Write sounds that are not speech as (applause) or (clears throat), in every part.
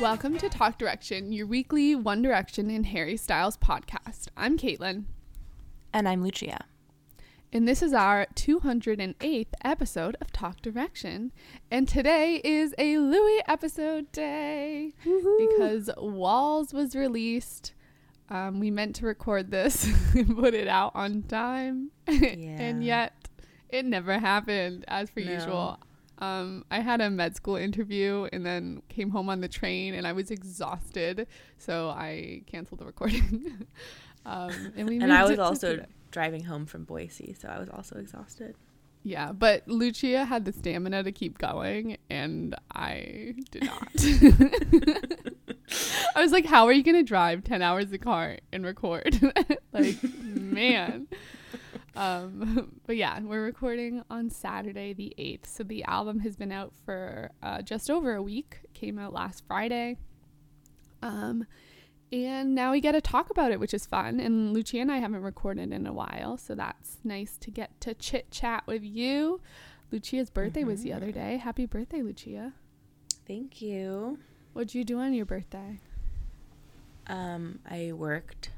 Welcome to Talk Direction, your weekly One Direction and Harry Styles podcast. I'm Caitlin, And I'm Lucia. and this is our 208th episode of Talk Direction. And today is a Louis episode day because Walls was released. Um, we meant to record this (laughs) and put it out on time, (laughs) and yet it never happened as per No. usual. Um, I had a med school interview and then came home on the train and I was exhausted, so I canceled the recording. (laughs) um, and we And I was also today. driving home from Boise, so I was also exhausted. yeah, but Lucia had the stamina to keep going, and I did not. (laughs) I was like, "How are you gonna drive ten hours in the car and record?" (laughs) like, man. Um, (laughs) but yeah, we're recording on Saturday the 8th. So the album has been out for uh, just over a week. Came out last Friday. Um, and now we get to talk about it, which is fun. And Lucia and I haven't recorded in a while, so that's nice to get to chit chat with you. Lucia's birthday was the other day. Happy birthday, Lucia. Thank you. What'd you do on your birthday? Um, I worked.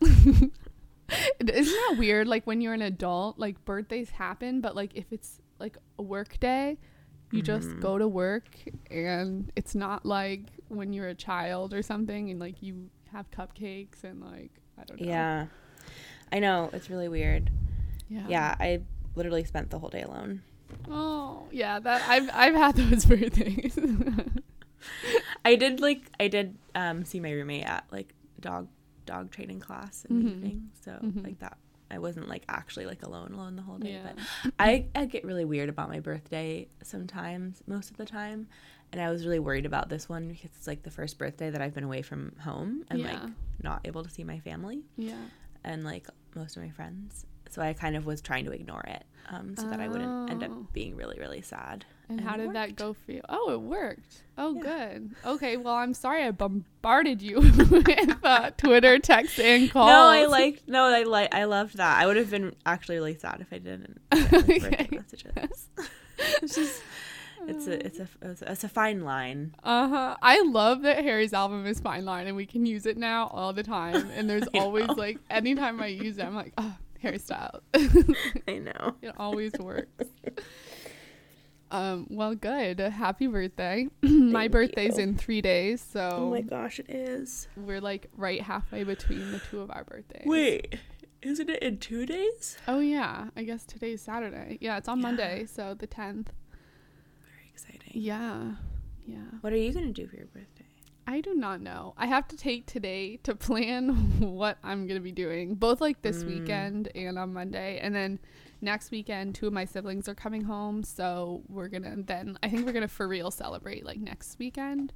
(laughs) (laughs) Isn't that weird? Like when you're an adult, like birthdays happen, but like if it's like a work day, you just Mhm. go to work and it's not like when you're a child or something and like you have cupcakes and like I don't know. Yeah. I know, it's really weird. Yeah. Yeah, I literally spent the whole day alone. Oh, yeah, that I've I've had those (laughs) birthdays. (laughs) I did like I did um see my roommate at like dog dog training class in the Mhm. evening. So Mhm. like that I wasn't like actually like alone alone the whole day. Yeah. But I, I get really weird about my birthday sometimes, most of the time. And I was really worried about this one because it's like the first birthday that I've been away from home and like not able to see my family yeah. and like most of my friends. So I kind of was trying to ignore it um, so that I wouldn't end Oh. up being really, really sad. And, how it did that go for you? Oh, it worked. Oh, Yeah. good. Okay, well, I'm sorry I bombarded you (laughs) with uh, Twitter, text, and calls. (laughs) No, I like No, I like. I loved that. I would have been actually really sad if I didn't (laughs) get like, Okay. messages. it's just, it's a, it's a, it's a, fine line. Uh huh. I love that Harry's album is Fine Line, and we can use it now all the time. And there's always know. like, anytime I use it, I'm like, oh, Harry Styles. I know. it always works. Um, well, good. Happy birthday. (clears throat) My birthday's you. in three days, so Oh my gosh, it is. we're like right halfway between the two of our birthdays. Wait, isn't it in two days? Oh yeah, I guess today's Saturday. Yeah, it's on Yeah. Monday, so the tenth. Very exciting. Yeah, yeah. What are you gonna do for your birthday? I do not know. I have to take today to plan (laughs) what I'm gonna be doing, both like this Mm. weekend and on Monday, and then next weekend. Two of my siblings are coming home, so we're gonna then. I think we're gonna for real celebrate like next weekend.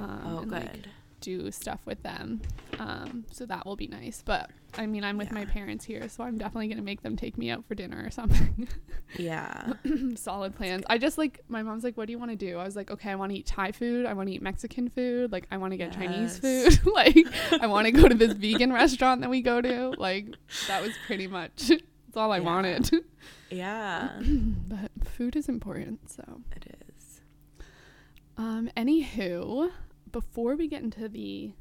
Um, Oh, and, like, good. do stuff with them. Um, so that will be nice. But I mean, I'm with my parents here, so I'm definitely gonna make them take me out for dinner or something. (laughs) Yeah. (laughs) solid plans. I just like my mom's like, "What do you want to do?" I was like, "Okay, I want to eat Thai food. I want to eat Mexican food. Like, I want to get Chinese food. (laughs) like, I want to go to this vegan restaurant that we go to. Like, that was pretty much that's all I Yeah. wanted. yeah. (clears throat) but food is important. So, It is. um, anywho, before we get into the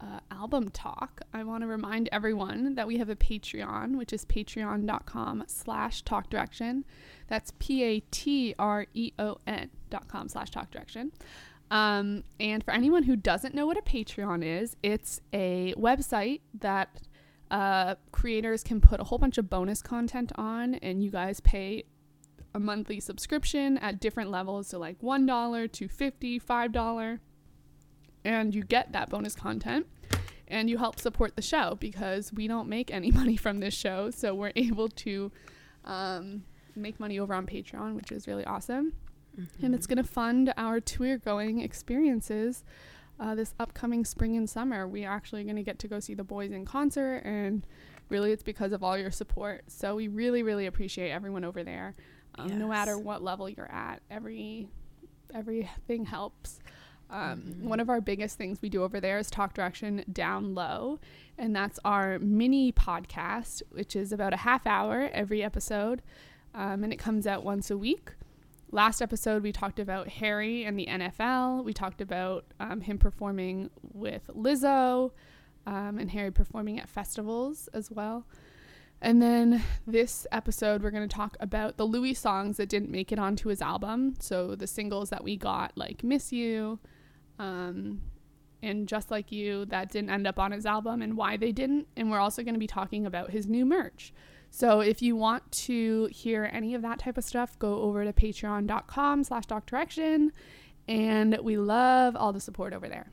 uh, album talk, I want to remind everyone that we have a Patreon, which is patreon.com slash talk direction. That's P A T R E O N dot com slash talk direction. Um, and for anyone who doesn't know what a Patreon is, it's a website that uh, creators can put a whole bunch of bonus content on, and you guys pay a monthly subscription at different levels, so like one dollar to fifty, five dollar, and you get that bonus content, and you help support the show because we don't make any (laughs) money from this show, so we're able to um, make money over on Patreon, which is really awesome. And it's going to fund our tour going experiences uh, this upcoming spring and summer. We are actually going to get to go see the boys in concert, and really it's because of all your support. So we really, really appreciate everyone over there. Um, No matter what level you're at, every everything helps. Um, One of our biggest things we do over there is Talk Direction Down Low, and that's our mini podcast, which is about a half hour every episode, um, and it comes out once a week. Last episode, we talked about Harry and the NFL. We talked about um, him performing with Lizzo um, and Harry performing at festivals as well. And then this episode, we're going to talk about the Louis songs that didn't make it onto his album. So the singles that we got, like Miss You um, and Just Like You, that didn't end up on his album and why they didn't. And we're also going to be talking about his new merch. So if you want to hear any of that type of stuff, go over to patreon.com slash talk direction. And we love all the support over there.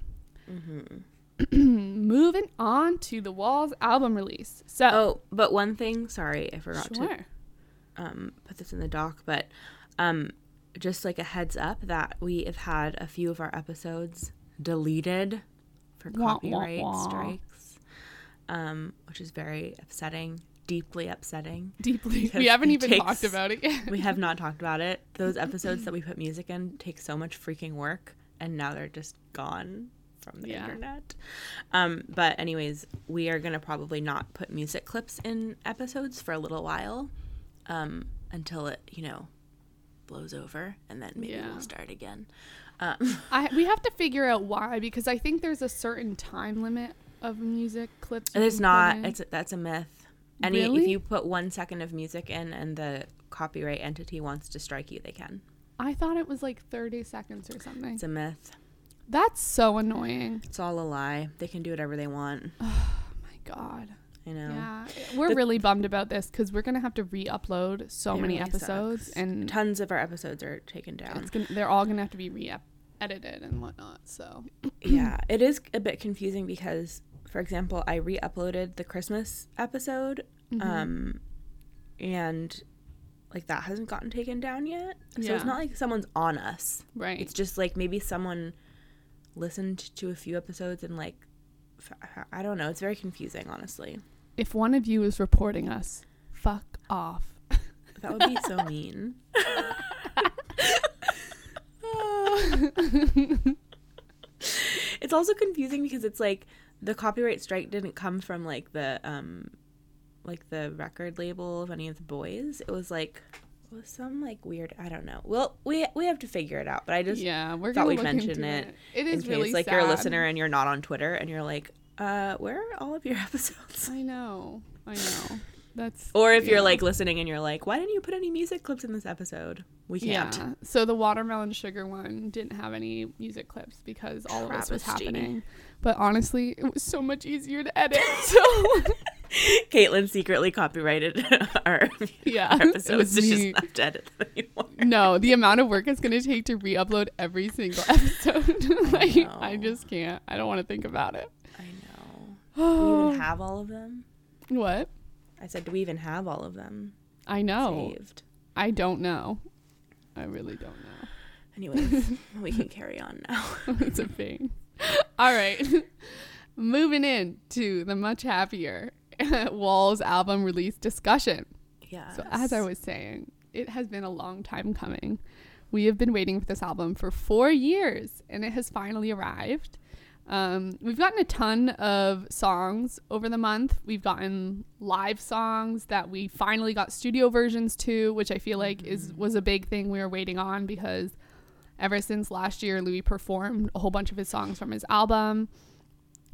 (clears throat) Moving on to the Walls album release. So, Oh, but one thing, sorry, I forgot to um, put this in the doc, but um, just like a heads up that we have had a few of our episodes deleted for Wah, wah, copyright wah. strikes, um, which is very upsetting, deeply upsetting. Deeply. We haven't even takes- talked about it yet. We have not talked about it. Those (laughs) episodes that we put music in take so much freaking work, and now they're just gone from the Yeah. internet. Um, but anyways, we are gonna probably not put music clips in episodes for a little while, um, until it you know blows over, and then maybe Yeah. we'll start again. Um, I, we have to figure out why because I think there's a certain time limit of music clips. there's not. It's that's a myth. Any if you put one second of music in and the copyright entity wants to strike you, they can. I thought it was like 30 seconds or something. It's a myth. That's so annoying. It's all a lie. They can do whatever they want. (sighs) Oh my god. You know. Yeah, we're The- really bummed about this because we're gonna have to re-upload so many really episodes, sucks. and tons of our episodes are taken down. it's gonna, they're all gonna have to be re-edited and whatnot. So yeah, it is a bit confusing because, for example, I re-uploaded the Christmas episode, Mm-hmm. um, and like that hasn't gotten taken down yet. So Yeah. it's not like someone's on us. right, It's just like maybe someone listened to a few episodes and like I don't know. It's very confusing, honestly. if one of you is reporting us, fuck off. (laughs) That would be so mean. (laughs) (laughs) it's also confusing because it's like the copyright strike didn't come from like the um like the record label of any of the boys. It was like was some like weird I don't know. Well, we we have to figure it out, but I just yeah, we're thought we'd mention it It in case really like you're a listener and you're not on Twitter and you're like, uh, where are all of your (laughs) episodes? I know, I know. That's Or if you're like listening and you're like, why didn't you put any music clips in this episode? We can't. Yeah. So the watermelon sugar one didn't have any music clips because all of this was happening. But honestly, it was so much easier to edit. (laughs) So (laughs) Caitlin secretly copyrighted (laughs) our, Yeah, our episodes. So she's have edit them anymore. no, the amount of work it's gonna take to re-upload every single episode, like I know. just can't. I don't want to think about it. I know. (sighs) Do we even have all of them? What? I said, do we even have all of them I know. saved? I don't know. I really don't know. Anyways, we can carry on now. it's a thing. (laughs) All right. (laughs) Moving in to the much happier (laughs) Walls album release discussion. Yeah. So, as I was saying, it has been a long time coming. We have been waiting for this album for four years, and it has finally arrived. Um, we've gotten a ton of songs over the month. We've gotten live songs that we finally got studio versions to, which I feel like is was a big thing we were waiting on because ever since last year, Louis performed a whole bunch of his songs from his album.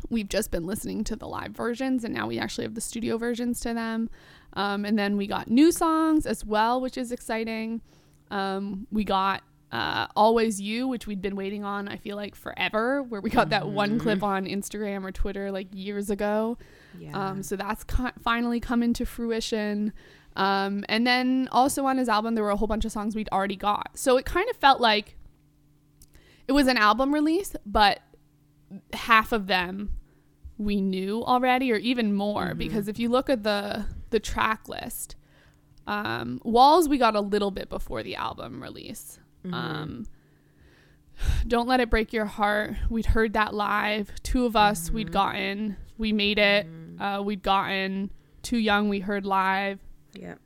We've just been listening to the live versions, and now we actually have the studio versions to them. Um, and then we got new songs as well, which is exciting. Um, we got uh, Always You, which we'd been waiting on, I feel like forever, where we got that one clip on Instagram or Twitter like years ago. yeah. Um, so that's co- finally come into fruition. Um, and then also on his album, there were a whole bunch of songs we'd already got. So it kind of felt like it was an album release, but half of them we knew already, or even more. Because if you look at the the track list, um, Walls we got a little bit before the album release. Um, Don't Let It Break Your Heart. We'd heard that live. Two of us, we'd Mm-hmm. gotten, we made it. Uh, we'd gotten Too Young, we heard live. Yep.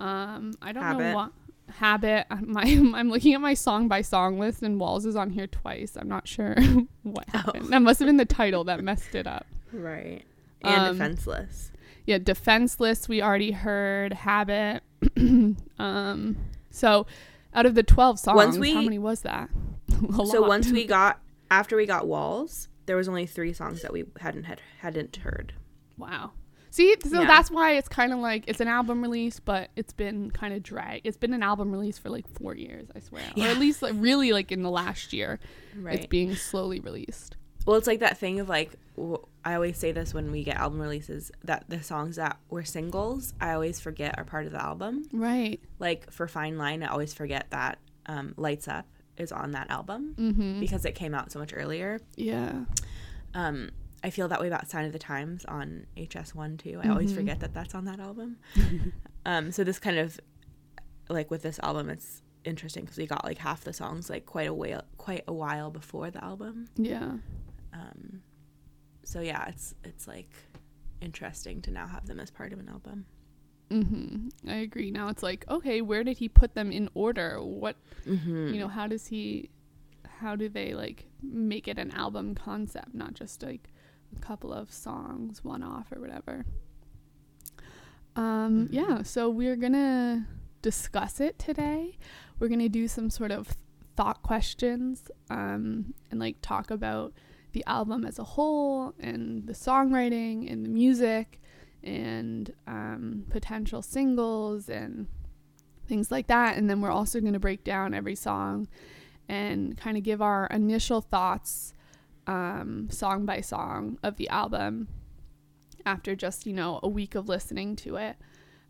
Um, I don't know Habit. what habit. (laughs) My I'm looking at my song by song list, and Walls is on here twice. I'm not sure (laughs) what Oh. happened. That must have been the title that messed it up. Right. And Um, defenseless. Yeah, defenseless. We already heard habit. (clears throat) um, so out of the twelve songs, Once we- how many was that? (laughs) So lot. once we got after we got walls, there was only three songs that we hadn't had hadn't heard. Wow. See, so Yeah. that's why it's kind of like it's an album release, but it's been kind of drag. It's been an album release for like four years, I swear, or at least like really like in the last year, right. it's being slowly released. Well, it's like that thing of like w- I always say this when we get album releases that the songs that were singles I always forget are part of the album. Right. Like for Fine Line, I always forget that um, Lights Up is on that album Mm-hmm. because it came out so much earlier. Yeah. Um, I feel that way about Sign of the Times on HS1 too. I always Mhm. forget that that's on that album. (laughs) um, so this kind of like with this album, it's interesting because we got like half the songs like quite a while, quite a while before the album. Yeah. Um, so yeah, it's it's like interesting to now have them as part of an album. Mm-hmm. I agree. Now it's like, okay, where did he put them in order? What Mm-hmm. you know? How does he? How do they like make it an album concept, not just like a couple of songs, one off or whatever? Um. Mhm. Yeah. So we're gonna discuss it today. We're gonna do some sort of thought questions. Um. And like talk about the album as a whole and the songwriting and the music and um, potential singles and things like that. And then we're also going to break down every song and kind of give our initial thoughts, um, song by song, of the album after just, you know, a week of listening to it.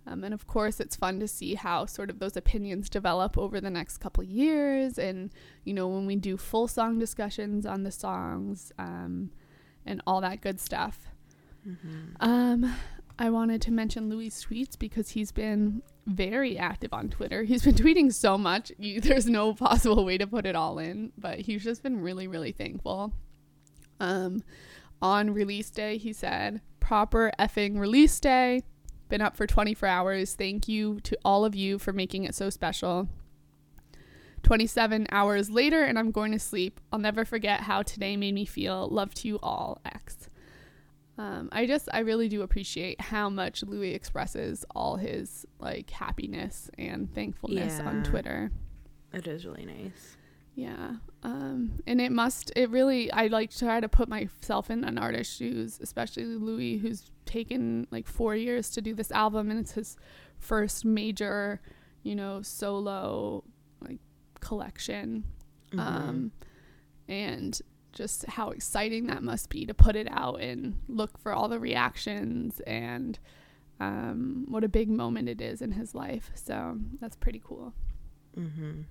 Um, and of course, it's fun to see how sort of those opinions develop over the next couple years. And, you know, when we do full song discussions on the songs um, and all that good stuff. Mm-hmm. Um, I wanted to mention Louis tweets because he's been very active on Twitter. He's been (laughs) tweeting so much. You, there's no possible way to put it all in, but he's just been really, really thankful. Um, on release day, he said, "Proper effing release day. Been up for 24 hours. Thank you to all of you for making it so special." 27 hours later, and I'm going to sleep. I'll never forget how today made me feel. Love to you all, X. Um, I just, I really do appreciate how much Louis expresses all his like happiness and thankfulness on Twitter. It is really nice. Yeah. Um, and it must, it really, I like to try to put myself in an artist's shoes, especially Louis, who's taken like four years to do this album and it's his first major, you know, solo like collection. Mm-hmm. Um, and just how exciting that must be to put it out and look for all the reactions and um, what a big moment it is in his life. So that's pretty cool. Mm-hmm.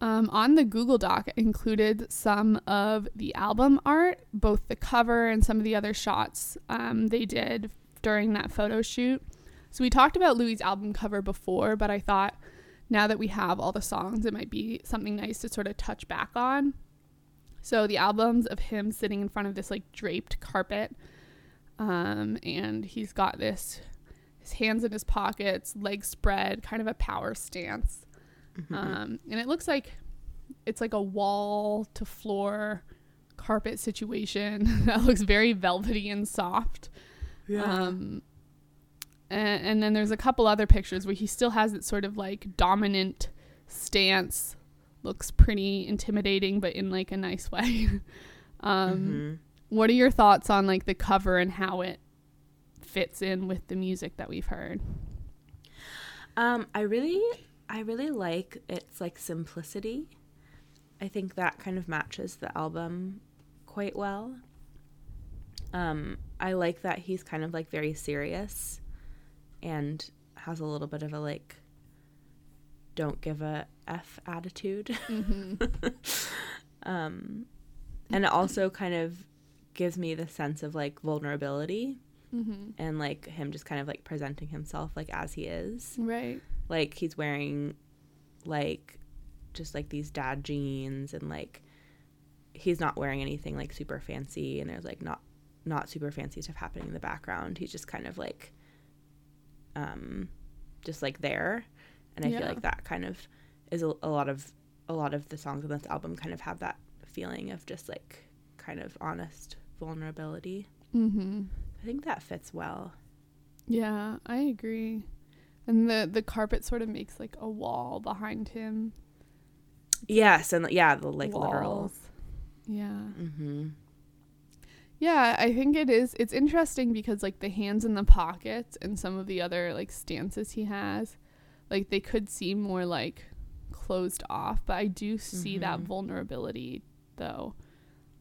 Um, on the Google Doc included some of the album art, both the cover and some of the other shots um, they did during that photo shoot. So we talked about Louis' album cover before, but I thought now that we have all the songs, it might be something nice to sort of touch back on. So the albums of him sitting in front of this like draped carpet, um, and he's got this his hands in his pockets, legs spread, kind of a power stance. Mm-hmm. Um, and it looks like it's like a wall to floor carpet situation (laughs) that looks very velvety and soft. Um, and, and then there's a couple other pictures where he still has it sort of like dominant stance. Looks pretty intimidating, but in like a nice way. (laughs) um, mm-hmm. What are your thoughts on like the cover and how it fits in with the music that we've heard? Um, I really, I really like its like simplicity. I think that kind of matches the album quite well. Um, I like that he's kind of like very serious and has a little bit of a like don't give a f attitude. Mm-hmm. (laughs) um, and it also kind of gives me the sense of like vulnerability Mm-hmm. and like him just kind of like presenting himself like as he is Right. Like he's wearing like just like these dad jeans and like he's not wearing anything like super fancy and there's like not not super fancy stuff happening in the background. He's just kind of like um just like there. And I Yeah. feel like that kind of is a, a lot of a lot of the songs on this album kind of have that feeling of just like kind of honest vulnerability. Mm-hmm. I think that fits well. Yeah, I agree. And the the carpet sort of makes like a wall behind him. Yes, and yeah, the like literal. Yeah. Mm-hmm. Yeah, I think it is. It's interesting because like the hands in the pockets and some of the other like stances he has, like they could seem more like closed off, but I do see that Mhm. vulnerability though.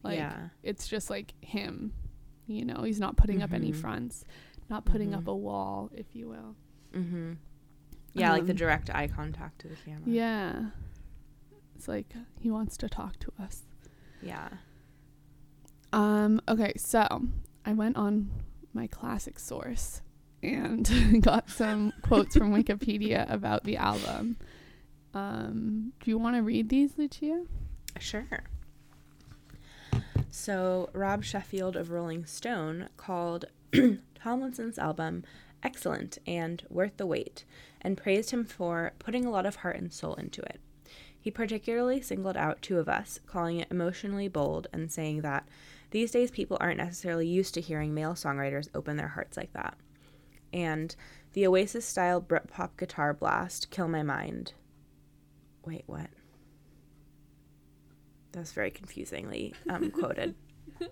Like yeah. it's just like him, you know, he's not putting up any Mhm. fronts, not putting up a wall, if you will. Mm-hmm. Yeah, like the Um, direct eye contact to the camera. Yeah. It's like he wants to talk to us. Yeah. Um, okay, so I went on my classic source and (laughs) got some quotes from Wikipedia (laughs) about the album. Um, do you want to read these, Lucia? Sure. So, Rob Sheffield of Rolling Stone called (clears throat) Tomlinson's album excellent and worth the wait, and praised him for putting a lot of heart and soul into it. He particularly singled out Two of Us, calling it emotionally bold and saying that these days people aren't necessarily used to hearing male songwriters open their hearts like that. And the Oasis style Britpop guitar blast, Kill My Mind. Wait, what? That's very confusingly um, quoted. (laughs)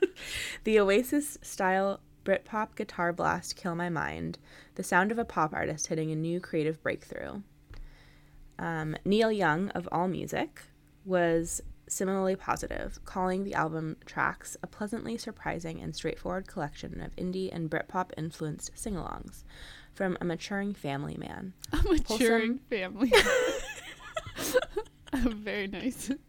(laughs) the Oasis style Britpop guitar blast Kill My Mind, the sound of a pop artist hitting a new creative breakthrough. Um, Neil Yeung of AllMusic was similarly positive, calling the album tracks a pleasantly surprising and straightforward collection of indie and Britpop influenced sing alongs from a maturing family man. A maturing family. (laughs) Very nice. (laughs)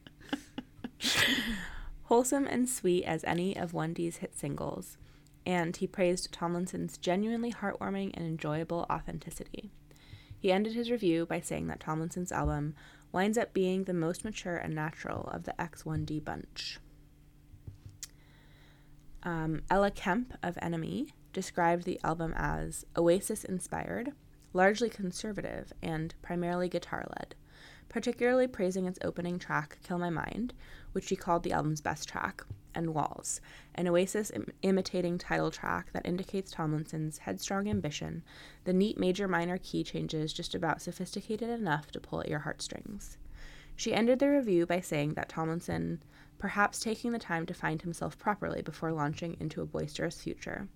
wholesome and sweet as any of 1D's hit singles, and he praised Tomlinson's genuinely heartwarming and enjoyable authenticity. He ended his review by saying that Tomlinson's album winds up being the most mature and natural of the X1D bunch. Um, Ella Kemp of NME described the album as Oasis inspired, largely conservative, and primarily guitar led, particularly praising its opening track, Kill My Mind, which she called the album's best track, and Walls, an Oasis Im- imitating title track that indicates Tomlinson's headstrong ambition, the neat major minor key changes just about sophisticated enough to pull at your heartstrings. She ended the review by saying that Tomlinson perhaps taking the time to find himself properly before launching into a boisterous future.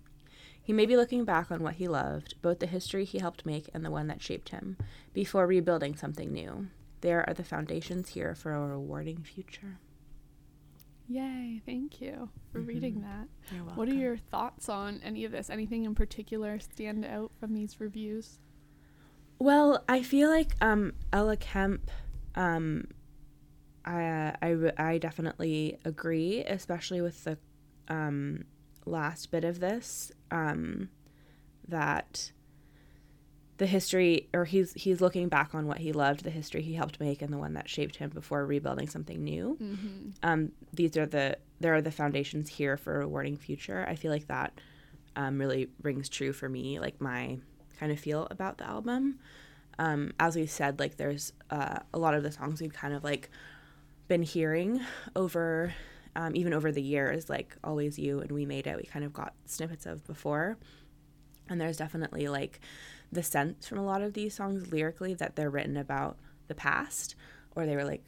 He may be looking back on what he loved, both the history he helped make and the one that shaped him, before rebuilding something new. There are the foundations here for a rewarding future. Yay, thank you for reading that. You're What are your thoughts on any of this? Anything in particular stand out from these reviews? Well, I feel like um, Ella Kemp, um, I, I, I definitely agree, especially with the um, last bit of this, um, that the history, or he's he's looking back on what he loved, the history he helped make, and the one that shaped him before rebuilding something new. Mm-hmm. um, these are the there are the foundations here for a rewarding future. I feel like that um, really rings true for me, like my kind of feel about the album. Um, as we said, like there's uh, a lot of the songs we've kind of like been hearing over, um, even over the years, like "Always You" and "We Made It." We kind of got snippets of before, and there's definitely like the sense from a lot of these songs lyrically that they're written about the past, or they were like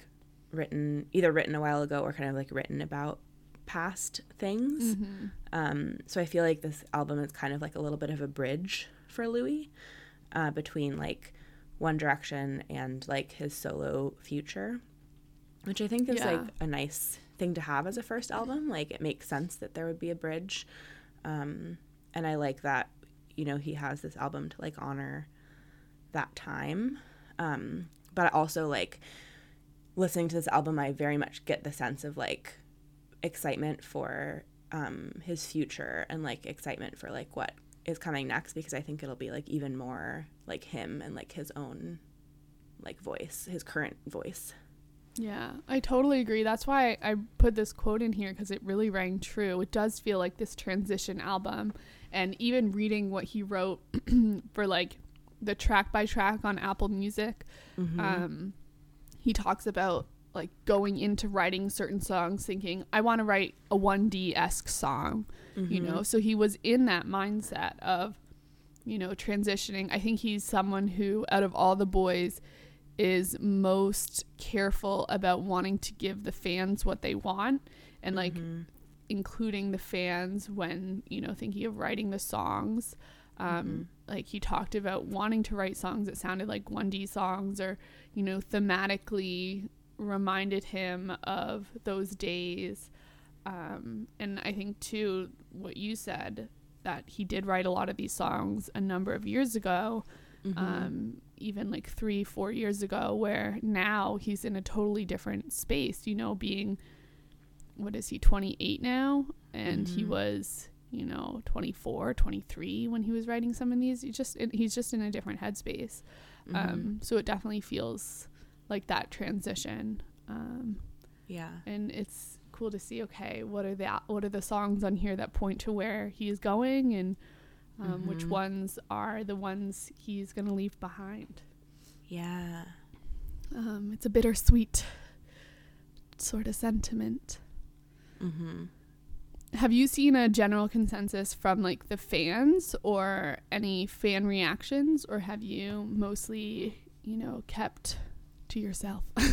written either written a while ago or kind of like written about past things. Mm-hmm. Um, so I feel like this album is kind of like a little bit of a bridge for Louis uh, between like One Direction and like his solo future, which I think is Yeah. like a nice thing to have as a first album. Like it makes sense that there would be a bridge, um, and I like that you know he has this album to like honor that time. Um, but also like listening to this album, I very much get the sense of like excitement for um, his future and like excitement for like what is coming next because I think it'll be like even more like him and like his own like voice, his current voice. Yeah, I totally agree. That's why I put this quote in here because it really rang true. It does feel like this transition album. And even reading what he wrote (clears throat) for like the track by track on Apple Music, mm-hmm. um, he talks about like going into writing certain songs thinking, I want to write a 1D esque song, you mm-hmm. know? So he was in that mindset of, you know, transitioning. I think he's someone who, out of all the boys, is most careful about wanting to give the fans what they want and like mm-hmm. Including the fans when you know thinking of writing the songs. Um like he talked about wanting to write songs that sounded like 1D songs or you know thematically reminded him of those days. Um and I think too what you said that he did write a lot of these songs a number of years ago um, even like three, four years ago, where now he's in a totally different space, you know, being, what is he, 28 now? And he was, you know, 24, 23 when he was writing some of these. He just, he's just in a different headspace. Um, so it definitely feels like that transition. Um, Yeah. and it's cool to see okay what are the what are the songs on here that point to where he is going and um, which ones are the ones he's gonna leave behind Yeah. um, it's a bittersweet sort of sentiment Mm-hmm. have you seen a general consensus from like the fans or any fan reactions or have you mostly you know kept to yourself (laughs)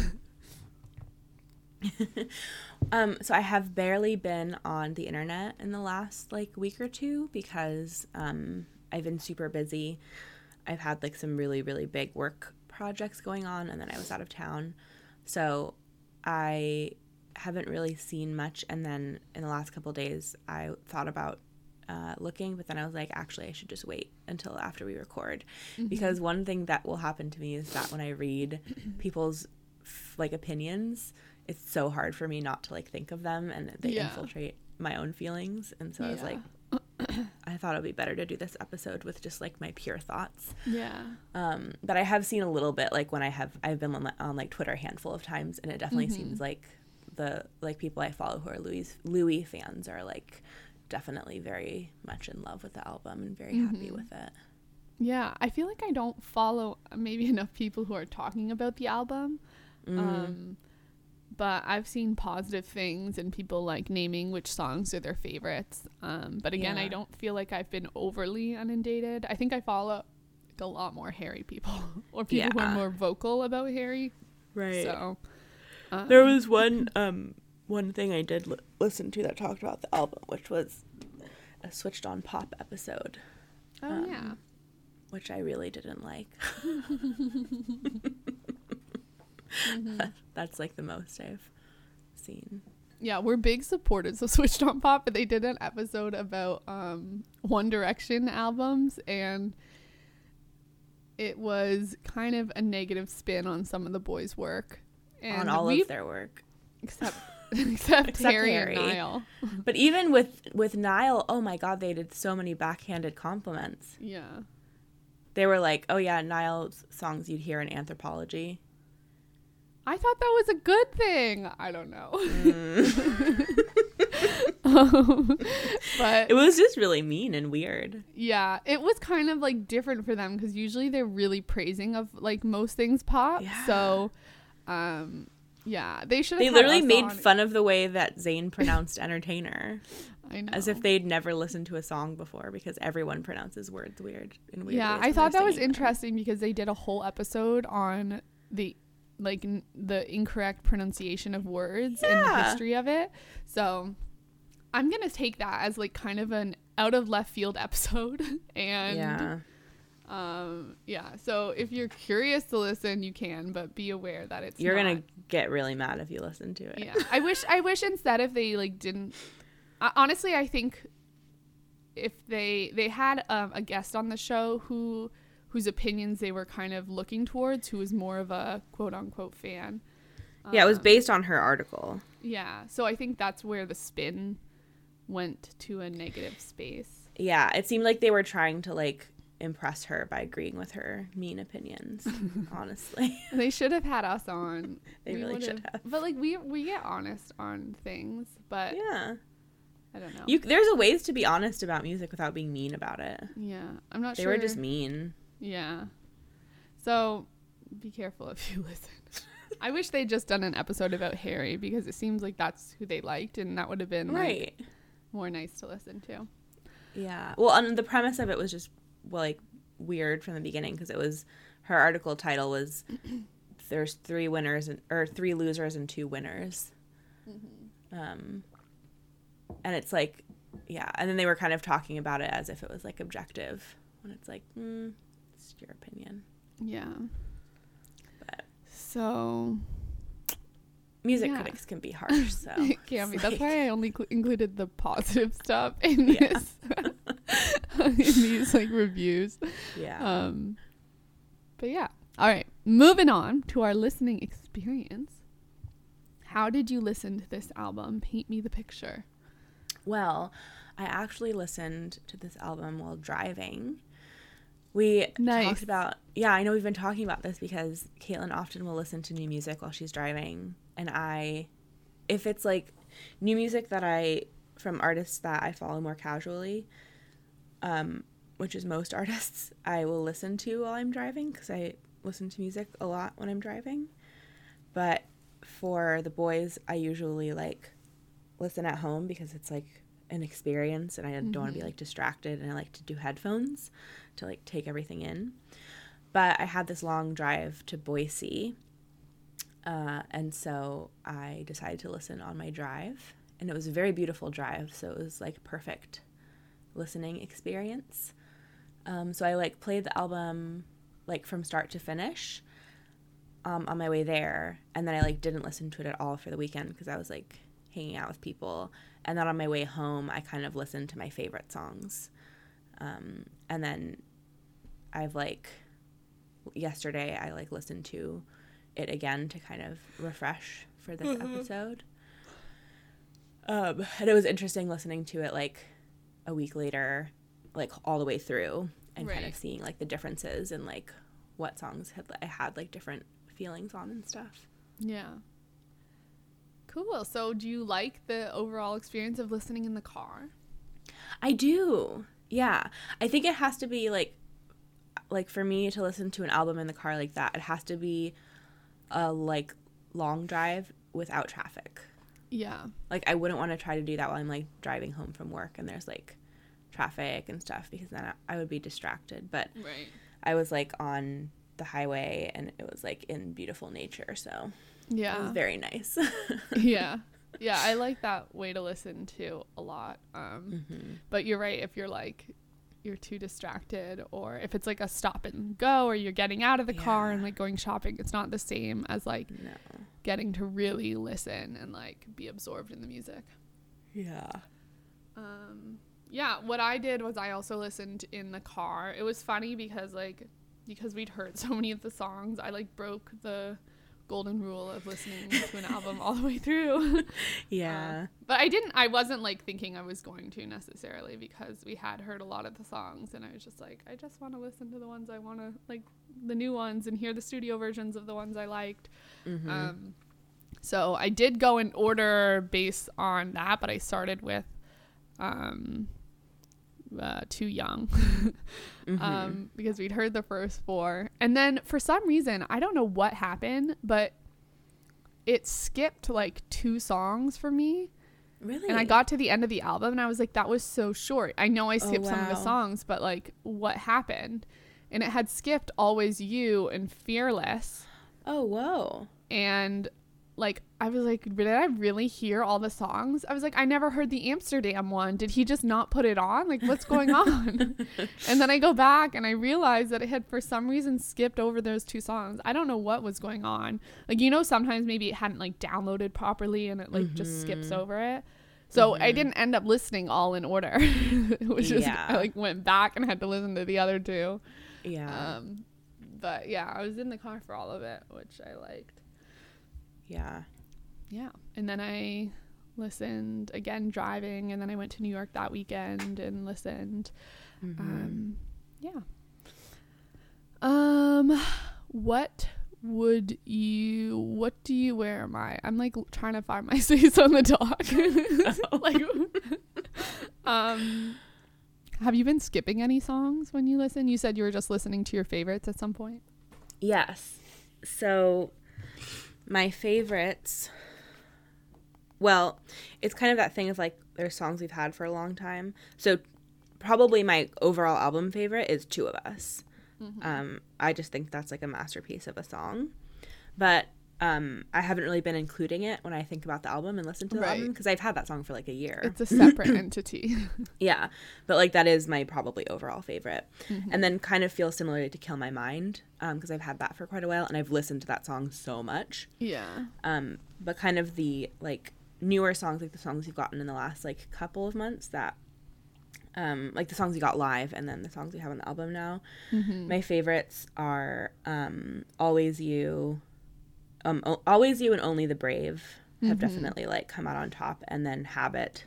Um, so I have barely been on the internet in the last like week or two because um, I've been super busy. I've had like some really really big work projects going on, and then I was out of town, so I haven't really seen much. And then in the last couple days, I thought about uh, looking, but then I was like, actually, I should just wait until after we record, because one thing that will happen to me is that when I read (clears throat) people's like opinions, it's so hard for me not to like think of them, and they Yeah. infiltrate my own feelings. And so I was like, (clears throat) I thought it would be better to do this episode with just like my pure thoughts. yeah Um, but I have seen a little bit like when I have I've been on, on like Twitter a handful of times, and it definitely seems like the like people I follow who are Louis Louis fans are like definitely very much in love with the album and very happy with it. Yeah, I feel like I don't follow maybe (laughs) enough people who are talking about the album. Um, but I've seen positive things and people like naming which songs are their favorites. Um, but again, I don't feel like I've been overly inundated. I think I follow like, a lot more Harry people (laughs) or people who are more vocal about Harry. Right. So, um, There was one um one thing I did li- listen to that talked about the album, which was a switched on pop episode, oh um, yeah, which I really didn't like. (laughs) (laughs) That's like the most I've seen. yeah, we're big supporters of Switched on Pop, but they did an episode about um, One Direction albums, and it was kind of a negative spin on some of the boys' work, and on all of their work. except (laughs) (laughs) except, Except Harry, Harry. and Niall. (laughs) But even with with Niall, oh my god, they did so many backhanded compliments. Yeah, They were like, "Oh yeah, Niall's songs you'd hear in Anthropologie." I thought that was a good thing. I don't know, Mm. um, but It was just really mean and weird. yeah, it was kind of like different for them because usually they're really praising of like most things pop. Yeah. So, um, yeah, they should. They literally made fun of the way that Zayn (laughs) pronounced entertainer, I know. as if they'd never listened to a song before, because everyone pronounces words weird and weird. yeah, I thought that was them. interesting because they did a whole episode on the like n- the incorrect pronunciation of words and the history of it. So I'm gonna take that as like kind of an out of left field (laughs) episode. and Yeah, um, yeah. So if you're curious to listen, you can, but be aware that it's you're not- gonna get really mad if you listen to it. yeah i wish i wish instead if they like didn't uh, honestly i think if they they had um, a guest on the show who whose opinions they were kind of looking towards who was more of a quote unquote fan yeah, it was Um, based on her article. yeah so i think that's where the spin went to a negative space Yeah, it seemed like they were trying to like impress her by agreeing with her mean opinions. (laughs) honestly, They should have had us on. (laughs) They We really should would've- But like we we get honest on things, but yeah. I don't know. You there's a ways to be honest about music without being mean about it. yeah, I'm not They sure. They were just mean. Yeah. So be careful if you (laughs) listen. I wish they'd just done an episode about Harry because it seems like that's who they liked, and that would have been like, Right. more nice to listen to. Yeah. Well, and the premise of it was just like weird from the beginning because it was her article title was (clears throat) there's three winners and or three losers and two winners. Um, and it's like, yeah, and then they were kind of talking about it as if it was like objective when it's like, mm, it's your opinion. Yeah. But- So Music Yeah. critics can be harsh, so (laughs) it can be. it's That's why I only cl- included the positive stuff in (laughs) Yeah. this, (laughs) in these like reviews. yeah. Um, but yeah. All right. Moving on to our listening experience. How did you listen to this album? Paint me the picture. Well, I actually listened to this album while driving. We Nice. talked about, yeah, I know we've been talking about this because Caitlin often will listen to new music while she's driving. And I, if it's like new music that I, from artists that I follow more casually, um, which is most (laughs) artists, I will listen to while I'm driving because I listen to music a lot when I'm driving. But for the boys, I usually like listen at home because it's like an experience and I don't want to be like distracted and I like to do headphones to like take everything in. But I had this long drive to Boise. Uh, and so I decided to listen on my drive. And it was a very beautiful drive. So it was like perfect listening experience. Um, so I like played the album like from start to finish um, on my way there. And then I like didn't listen to it at all for the weekend because I was like hanging out with people. And then on my way home, I kind of listened to my favorite songs. Um, and then I've like yesterday I like listened to it again to kind of refresh for this episode. Um, and it was interesting listening to it like a week later, like all the way through, and kind of seeing like the differences and like what songs had I had like different feelings on and stuff. Yeah. Cool. So, do you like the overall experience of listening in the car? I do. Yeah. I think it has to be like like for me to listen to an album in the car like that, it has to be a like long drive without traffic. Yeah. Like I wouldn't want to try to do that while I'm like driving home from work and there's like traffic and stuff because then I, I would be distracted. But Right. I was like on the highway and it was like in beautiful nature, so it was Yeah. very nice. (laughs) yeah. Yeah. I like that way to listen to a lot. Um, Mm-hmm. But you're right. If you're like, you're too distracted, or if it's like a stop and go, or you're getting out of the car and like going shopping, it's not the same as like no. getting to really listen and like be absorbed in the music. Yeah. Um, yeah, what I did was I also listened in the car. It was funny because like because we'd heard (laughs) so many of the songs, I like broke the golden rule of listening to an album all the way through. (laughs) Yeah. but I didn't I wasn't like thinking I was going to necessarily because we had heard a lot of the songs and I was just like I just want to listen to the ones I want to like the new ones and hear the studio versions of the ones I liked. Mm-hmm. Um, so I did go in order based on that, but I started with um, uh, Too Young (laughs) Mm-hmm. um, because we'd heard the first four. And then for some reason, I don't know what happened, but it skipped like two songs for me. Really? And I got to the end of the album and I was like, that was so short. I know I skipped some of the songs, but like, what happened? And it had skipped Always You and Fearless Oh, whoa. and like I was like, did I really hear all the songs? I was like, I never heard the Amsterdam one. Did he just not put it on? Like, what's going (laughs) on? and then I go back and I realize that it had for some reason skipped over those two songs. I don't know what was going on. Like, you know, sometimes maybe it hadn't like downloaded properly and it like just skips over it. So I didn't end up listening all in order. (laughs) it was just Yeah. I like went back and had to listen to the other two. Yeah. Um, but yeah, I was in the car for all of it, which I liked. Yeah. Yeah. And then I listened again driving and then I went to New York that weekend and listened. Mm-hmm. Um yeah. Um, what would you? What do you wear? Am I? I'm like trying to find my (laughs) space on the doc. (laughs) like, um, have you been skipping any songs when you listen? You said you were just listening to your favorites at some point. Yes. So my favorites well, it's kind of that thing of like there's songs we've had for a long time. So probably my overall album favorite is Two of Us. Um, I just think that's like a masterpiece of a song. But um, I haven't really been including it when I think about the album and listen to the Right. album because I've had that song for like a year. It's a separate (laughs) entity. (laughs) Yeah, but like that is my probably overall favorite. Mm-hmm. And then kind of feels similarly to Kill My Mind because I've had that for quite a while and I've listened to that song so much. yeah. Um, but kind of the like newer songs, like the songs you've gotten in the last like couple of months that. Um, like the songs you got live and then the songs we have on the album now. Mm-hmm. My favorites are um, Always You, um, Always You and Only the Brave have Mm-hmm. definitely like come out on top and then Habit.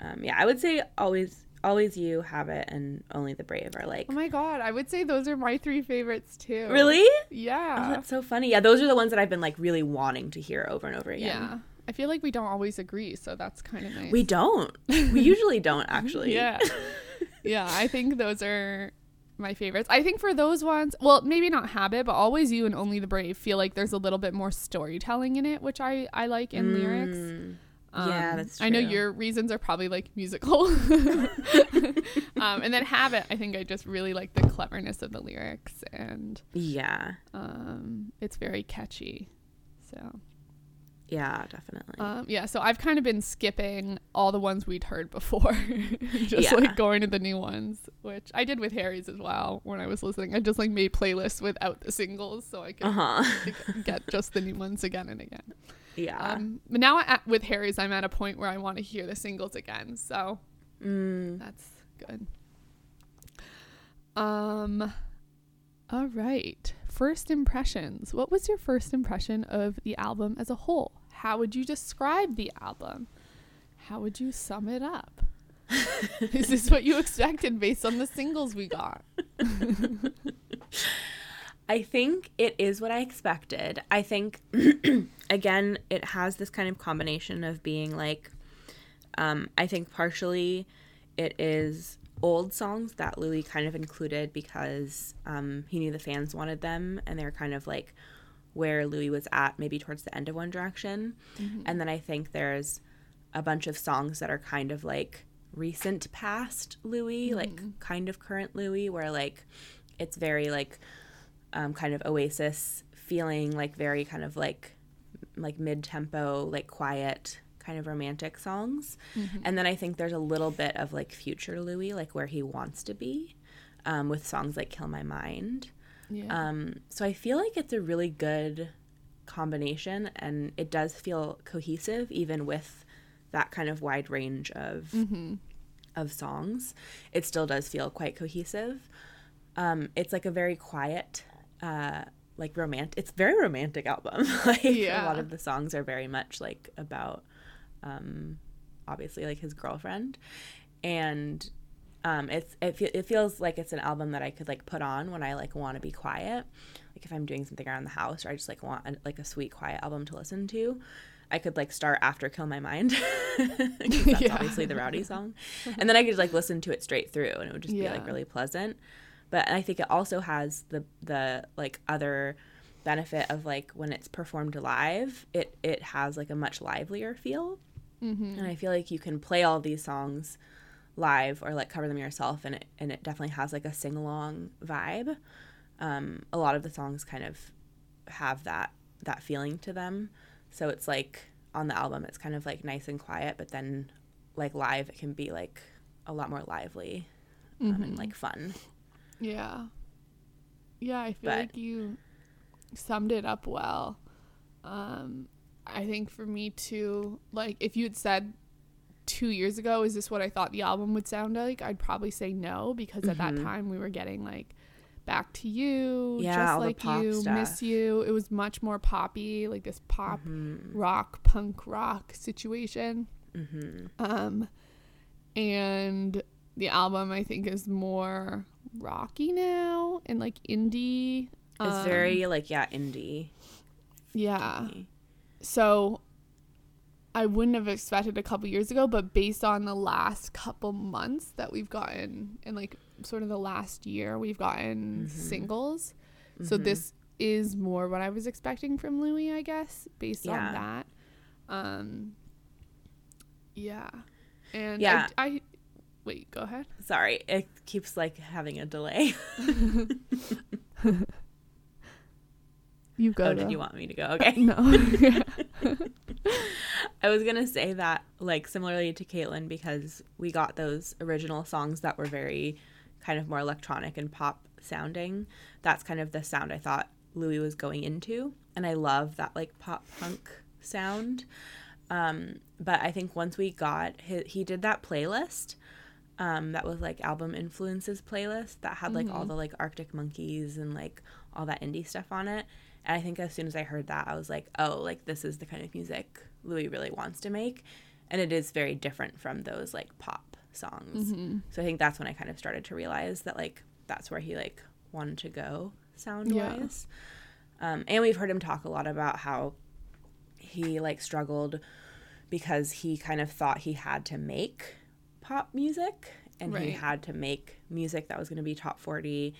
Um, yeah, I would say Always Always You, Habit and Only the Brave are like Oh my god, I would say those are my three favorites too. Really? Oh, Yeah. that's so funny. Yeah, those are the ones that I've been like really wanting to hear over and over again. yeah. I feel like we don't always agree, so that's kind of nice. We don't. We (laughs) usually don't actually. Yeah. (laughs) yeah, I think those are my favorites. I think for those ones, well, maybe not Habit, but Always You and Only the Brave feel like there's a little bit more storytelling in it, which I I like in lyrics. Mm, yeah, Um, that's I know your reasons are probably like musical. (laughs) um, and then Habit, I think I just really like the cleverness of the lyrics and yeah. um, it's very catchy. So Yeah, definitely. um, yeah, so I've kind of been skipping all the ones we'd heard before, (laughs) just Yeah. like going to the new ones, which I did with Harry's as well. When I was listening, I just like made playlists without the singles, so I could uh-huh. like, (laughs) get just the new ones again and again. yeah. Um, but now at, with Harry's, I'm at a point where I want to hear the singles again, so mm. that's good. Um, all right. First impressions. What was your first impression of the album as a whole? How would you describe the album? How would you sum it up? (laughs) Is this what you expected based on the singles we got? (laughs) I think it is what I expected. I think (clears throat) again, it has this kind of combination of being like um I think partially it is old songs that Louis kind of included because um he knew the fans wanted them and they're kind of like where Louis was at maybe towards the end of One Direction. And then I think there's a bunch of songs that are kind of like recent past Louis, like kind of current Louis where like it's very like um, kind of Oasis feeling, like very kind of like like mid tempo, like quiet, kind of romantic songs. And then I think there's a little bit of like future Louis, like where he wants to be, um, with songs like Kill My Mind. Yeah. Um, so I feel like it's a really good combination, and it does feel cohesive, even with that kind of wide range of of songs. It still does feel quite cohesive. Um, it's like a very quiet, uh, like romantic. It's very romantic album. (laughs) like a lot of the songs are very much like about, um, obviously like his girlfriend, and um, it's it, fe- it feels like it's an album that I could like put on when I like want to be quiet, like if I'm doing something around the house or I just like want a, like a sweet quiet album to listen to. I could like start after Kill My Mind. (laughs) that's (laughs) Yeah. obviously the rowdy song. (laughs) And then I could like listen to it straight through and it would just be like really pleasant. But I think it also has the the like other benefit of like when it's performed live, it it has like a much livelier feel. Mm-hmm. And I feel like you can play all these songs live or like cover them yourself and it and it definitely has like a sing along vibe. Um, a lot of the songs kind of have that that feeling to them. So it's like on the album it's kind of like nice and quiet, but then like live it can be like a lot more lively um, and like fun. Yeah. Yeah, I feel But- like you summed it up well. Um, I think for me too, like if you had said two years ago, is this what I thought the album would sound like? I'd probably say no because at that time we were getting like Back to You, Yeah, Just Like You, stuff. Miss You. It was much more poppy, like this pop Mm-hmm. rock, punk rock situation. Mm-hmm. Um, and the album I think is more rocky now and like indie. It's Um, very like yeah, indie. yeah. So I wouldn't have expected a couple years ago, but based on the last couple months that we've gotten and like sort of the last year we've gotten singles. So this is more what I was expecting from Louis, I guess, based Yeah. on that. Um yeah. And Yeah. I, I wait, go ahead. Sorry, it keeps like having a delay. (laughs) (laughs) You go. oh, did you want me to go? (laughs) Okay. No. (laughs) I was gonna say that like similarly to Caitlin because we got those original songs that were very kind of more electronic and pop sounding. That's kind of the sound I thought Louis was going into, and I love that like pop punk sound. Um, but I think once we got he, he did that playlist. Um, that was like album influences playlist that had like all the like Arctic Monkeys and like all that indie stuff on it. And I think as soon as I heard that, I was like, oh, like this is the kind of music Louis really wants to make. And it is very different from those like pop songs. So I think that's when I kind of started to realize that like that's where he like wanted to go sound wise. Um, and we've heard him talk a lot about how he like struggled because he kind of thought he had to make pop music and he had to make music that was going to be top 40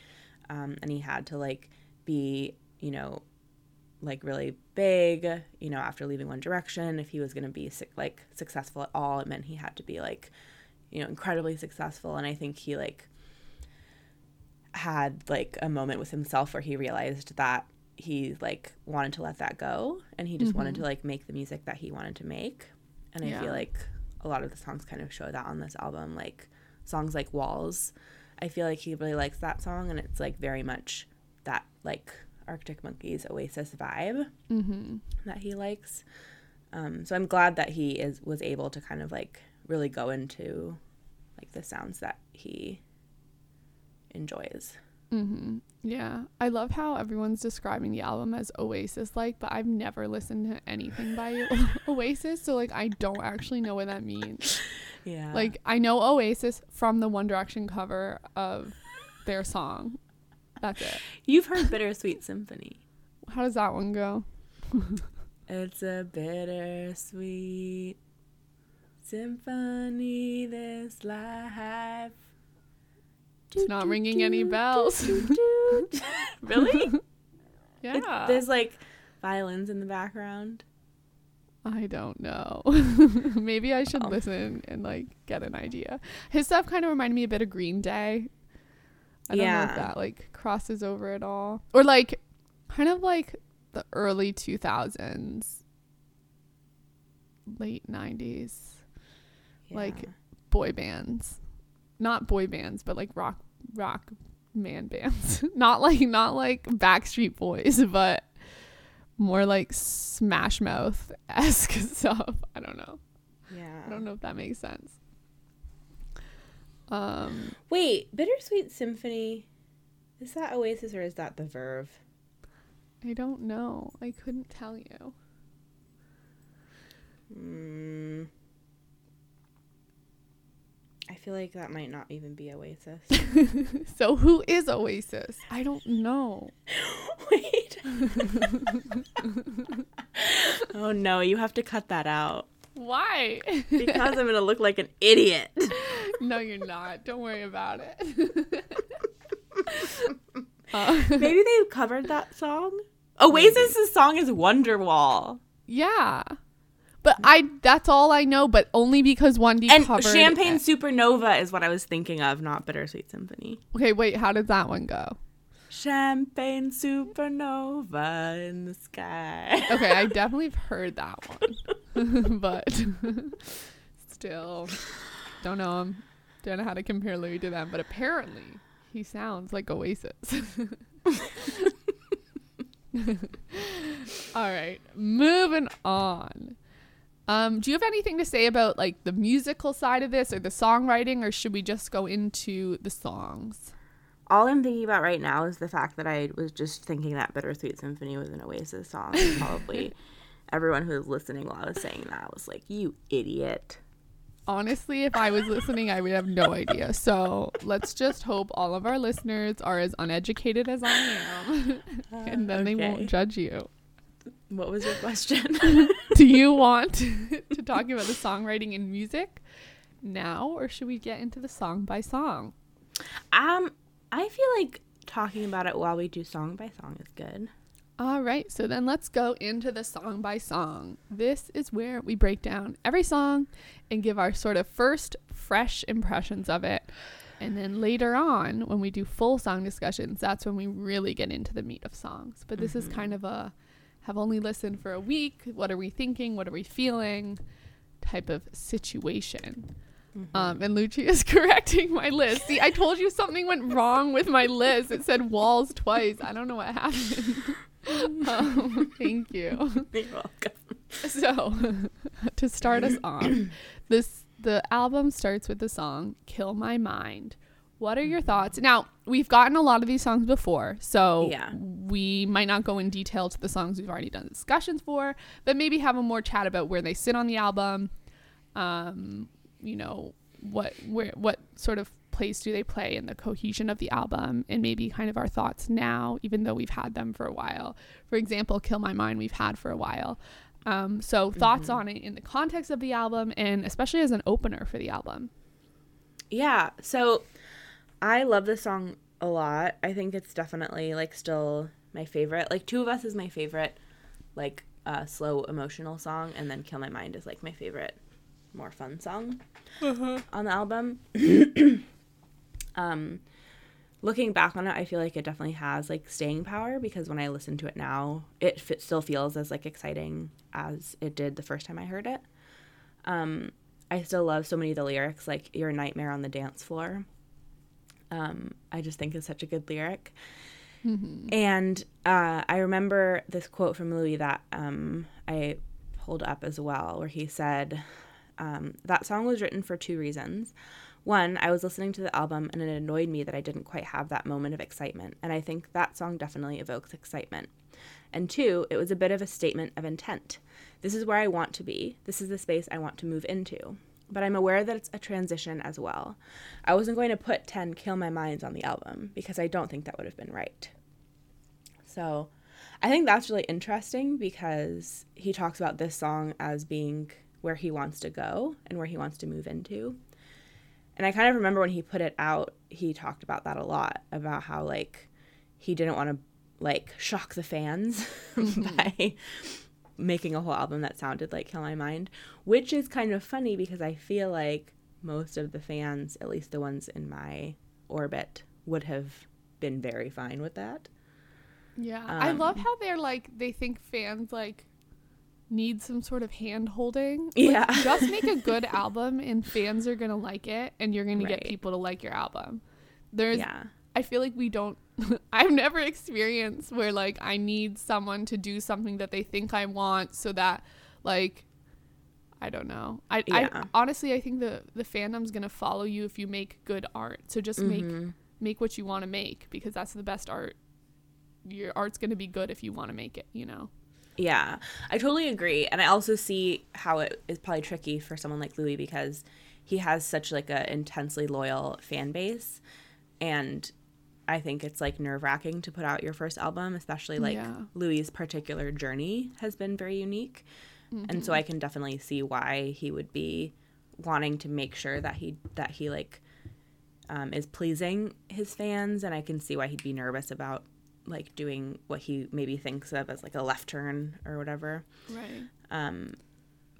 um, and he had to like be you know like really big you know after leaving one direction if he was going to be like successful at all it meant he had to be like you know incredibly successful. And i think he like had like a moment with himself where he realized that he like wanted to let that go and he just wanted mm-hmm. to like make the music that he wanted to make. And i Yeah. feel like a lot of the songs kind of show that on this album like songs like walls i feel like he really likes that song and it's like very much that like arctic monkeys oasis vibe mm-hmm. that he likes um, so i'm glad that he is was able to kind of like really go into like the sounds that he enjoys Mm-hmm. Yeah. I love how everyone's describing the album as Oasis like, but I've never listened to anything by (laughs) (laughs) Oasis, so like I don't actually know what that means. yeah Like I know Oasis from the One Direction cover of their song. That's it. you've heard bittersweet symphony How does that one go? It's a bittersweet symphony, this life. It's not ringing any bells. (laughs) really? Yeah. There's like violins in the background. I don't know. (laughs) Maybe I should Oh. listen and like get an idea. His stuff kind of reminded me a bit of Green Day. I don't know Yeah. if that like crosses over at all. Or like kind of like the early 2000s, late 90s Like- boy bands. Not boy bands, but like rock rock man bands. (laughs) not like not like Backstreet Boys, (laughs) but more like Smash Mouth esque (laughs) stuff. I don't know. yeah. I don't know if that makes sense. Um, Wait, bittersweet symphony. Is that Oasis or is that the Verve? I don't know. I couldn't tell you. Mm. I feel like that might not even be Oasis. (laughs) So who is Oasis? I don't know. (laughs) Wait. (laughs) oh no, you have to cut that out Why? because I'm gonna look like an idiot. (laughs) no, you're not. Don't worry about it. (laughs) Uh, (laughs) Maybe they covered that song. Oasis's song is Wonderwall, yeah. But I that's all I know, but only because one D and covered Champagne it. Supernova is what I was thinking of, not Bittersweet Symphony. Okay, wait, how did that one go? Champagne Supernova in the sky. Okay, I definitely have heard that one. but still don't know him. Don't know how to compare Louis to them, but apparently he sounds like Oasis. (laughs) All right, moving on. Um, do you have anything to say about like the musical side of this or the songwriting, or should we just go into the songs? All I'm thinking about right now is the fact that I was just thinking that Bittersweet Symphony was an Oasis song. Probably (laughs) everyone who was listening while I was saying that was like, "You idiot." Honestly, if I was listening, I would have no idea. So let's just hope all of our listeners are as uneducated as I am, (laughs) and then they won't judge you. What was your question? (laughs) Do you (laughs) want to talk about the songwriting and music now, or should we get into the song by song? um, I feel like talking about it while we do song by song is good. All right, so then let's go into the song by song. This is where we break down every song and give our sort of first fresh impressions of it. And then later on, when we do full song discussions, that's when we really get into the meat of songs. But this is kind of a have only listened for a week. What are we thinking? What are we feeling? Type of situation. Um, and Lucci is (laughs) correcting my list. See, I told you something went wrong with my list. It said walls twice. I don't know what happened. (laughs) um, (laughs) thank you. (laughs) You're welcome. So, (laughs) to start us off, (clears throat) this the album starts with the song "Kill My Mind." What are your thoughts? Now, we've gotten a lot of these songs before, so Yeah. we might not go in detail to the songs we've already done discussions for, but maybe have a more chat about where they sit on the album. Um, you know, what where what sort of place do they play in the cohesion of the album and maybe kind of our thoughts now even though we've had them for a while for example kill my mind we've had for a while um, so thoughts on it in the context of the album and especially as an opener for the album Yeah. So I love this song a lot. I think it's definitely like still my favorite. Like Two of Us is my favorite like uh slow emotional song and then Kill My Mind is like my favorite more fun song on the album. (clears throat) um looking back on it, I feel like it definitely has like staying power because when I listen to it now, it fit, still feels as like exciting as it did the first time I heard it. Um, I still love so many of the lyrics, like "Your nightmare on the dance floor." Um, I just think is such a good lyric. And uh, I remember this quote from Louis that um, I pulled up as well, where he said, um, "That song was written for two reasons." One, I was listening to the album and it annoyed me that I didn't quite have that moment of excitement, and I think that song definitely evokes excitement. And two, it was a bit of a statement of intent. This is where I want to be. This is the space I want to move into. But I'm aware that it's a transition as well. I wasn't going to put 10 Kill My Minds on the album because I don't think that would have been right. So I think that's really interesting because he talks about this song as being where he wants to go and where he wants to move into. And I kind of remember when he put it out, he talked about that a lot about how like he didn't want to like shock the fans (laughs) by making a whole album that sounded like Kill My Mind, which is kind of funny because I feel like most of the fans, at least the ones in my orbit, would have been very fine with that. Yeah. I Um, love how they're like they think fans like need some sort of hand holding. Yeah. just make a (laughs) good album and fans are going to like it and you're going to get people to like your album. There's yeah. I feel like we don't (laughs) I've never experienced where like I need someone to do something that they think I want so that like I don't know. I, Yeah. I honestly I think the the fandom's going to follow you if you make good art. So just make Mm-hmm. make what you want to make because that's the best art. Your art's going to be good if you want to make it, you know. Yeah, I totally agree, and I also see how it is probably tricky for someone like Louis because he has such like a intensely loyal fan base, and I think it's like nerve wracking to put out your first album, especially like Yeah. Louis's particular journey has been very unique, and Mm-hmm. so I can definitely see why he would be wanting to make sure that he that he like um, is pleasing his fans, and I can see why he'd be nervous about like doing what he maybe thinks of as like a left turn or whatever. Right. Um,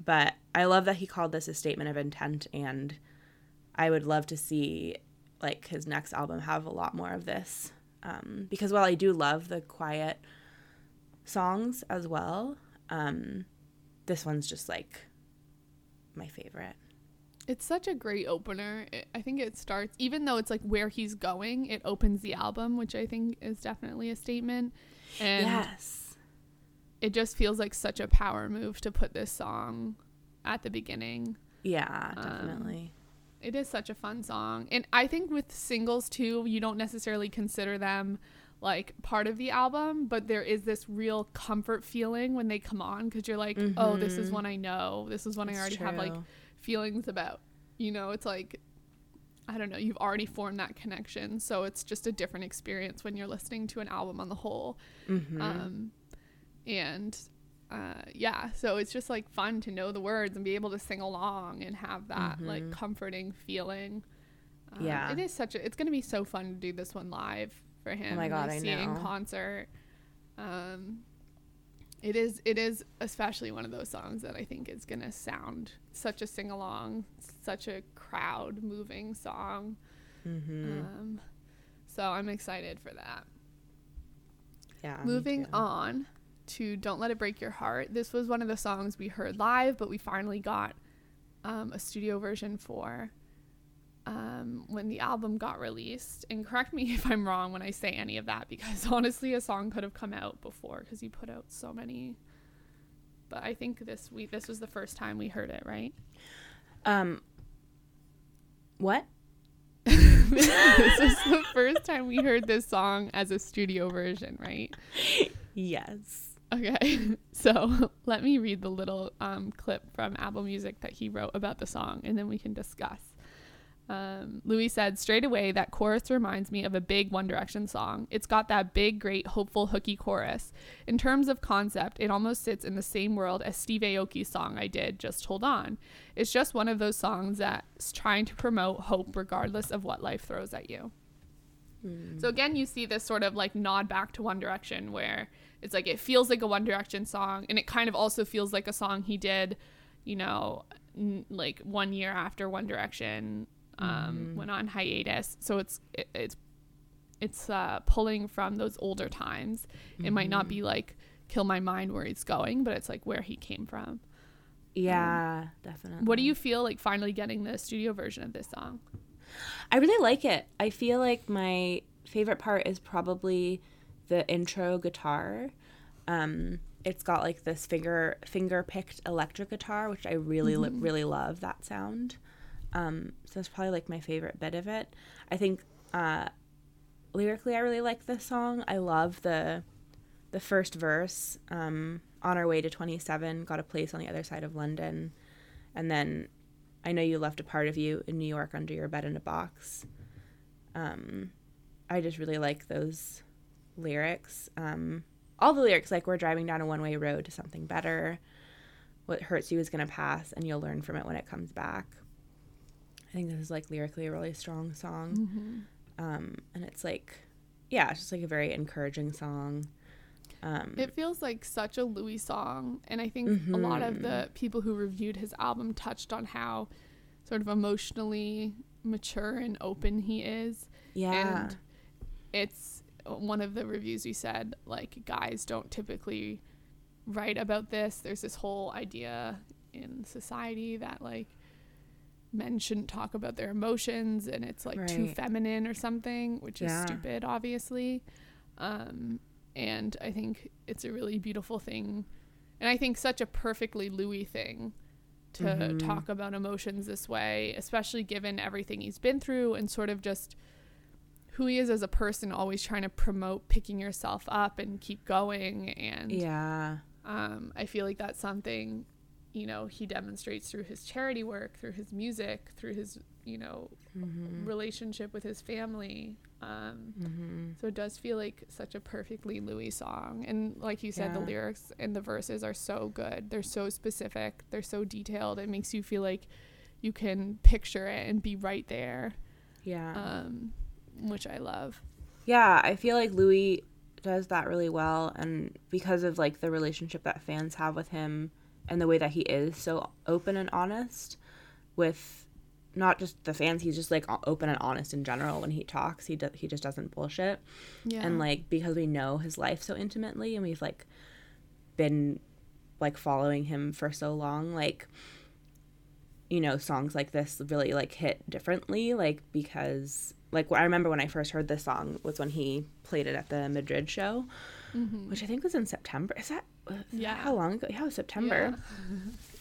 but I love that he called this a statement of intent, and I would love to see like his next album have a lot more of this. Um, because while I do love the quiet songs as well, um, this one's just like my favorite. It's such a great opener. It, I think it starts, even though it's like where he's going, it opens the album, which I think is definitely a statement. And yes. it just feels like such a power move to put this song at the beginning. Yeah, Um, definitely. It is such a fun song. And I think with singles too, you don't necessarily consider them like part of the album, but there is this real comfort feeling when they come on because you're like, oh, this is one I know. This is one I already have like true. Feelings about. you know, it's like I don't know, you've already formed that connection, so it's just a different experience when you're listening to an album on the whole. Mm-hmm. Um, and uh, yeah, so it's just like fun to know the words and be able to sing along and have that like comforting feeling. Um, Mm-hmm. Yeah. it is such a. It's gonna be so fun to do this one live for him. Oh my God, I see it in concert. Um, it is. It is especially one of those songs that I think is gonna sound such a sing along, such a crowd moving song. Mm-hmm. Um, so I'm excited for that. yeah. Moving on to Don't Let It Break Your Heart. This was one of the songs we heard live, but we finally got um, a studio version for um, when the album got released. And correct me (laughs) if I'm wrong when I say any of that, because (laughs) honestly, a song could have come out before because he put out so many. But I think this we this was the first time we heard it, right? Um. What? (laughs) this is the first time we heard this song as a studio version, right? Yes. Okay, so let me read the little um, clip from Apple Music that he wrote about the song, and then we can discuss. Um, Louis said, straight away, that chorus reminds me of a big One Direction song. It's got that big, great, hopeful, hooky chorus. In terms of concept, it almost sits in the same world as Steve Aoki's song I did, Just Hold On. It's just one of those songs that's trying to promote hope regardless of what life throws at you. So again, you see this sort of like nod back to One Direction where it's like it feels like a One Direction song and it kind of also feels like a song he did, you know, n- like one year after One Direction um, went on hiatus. So it's it, it's it's uh, pulling from those older times. It might not be like Kill My Mind where he's going, but it's like where he came from. Yeah, definitely. What do you feel like finally getting the studio version of this song? I really like it. I feel like my favorite part is probably the intro guitar. Um, it's got like this finger finger picked electric guitar, which I really li- really love that sound. Um, so it's probably like my favorite bit of it. I think uh, lyrically, I really like this song. I love the the first verse. Um, on our way to twenty seven, got a place on the other side of London, and then I know you left a part of you in New York under your bed in a box. Um, I just really like those lyrics. Um, all the lyrics, like we're driving down a one way road to something better. What hurts you is going to pass, and you'll learn from it when it comes back. I think this is like lyrically a really strong song. Um, and it's like, yeah, it's just like a very encouraging song. Um, It feels like such a Louis song, and I think a lot of the people who reviewed his album touched on how sort of emotionally mature and open he is. yeah. And it's one of the reviews you said like guys don't typically write about this. There's this whole idea in society that like men shouldn't talk about their emotions and it's like too feminine or something, which is stupid obviously. Um and I think it's a really beautiful thing. And I think such a perfectly Louis thing to Mm-hmm. talk about emotions this way, especially given everything he's been through and sort of just who he is as a person, always trying to promote picking yourself up and keep going. And yeah. um, I feel like that's something, you know, he demonstrates through his charity work, through his music, through his, you know, Mm-hmm. relationship with his family. Um, Mm-hmm. So it does feel like such a perfectly Louis song. And like you said, the lyrics and the verses are so good. They're so specific. They're so detailed. It makes you feel like you can picture it and be right there, Yeah. um, which I love. Yeah, I feel like Louis does that really well and because of like the relationship that fans have with him and the way that he is so open and honest with not just the fans, he's just like open and honest in general when he talks. He do- he just doesn't bullshit. Yeah. And like because we know his life so intimately and we've like been like following him for so long, like you know, songs like this really like hit differently, like because like I remember when I first heard this song was when he played it at the Madrid show, mm-hmm. which I think was in September. Is that Yeah. how long ago? Yeah, it was September. (laughs)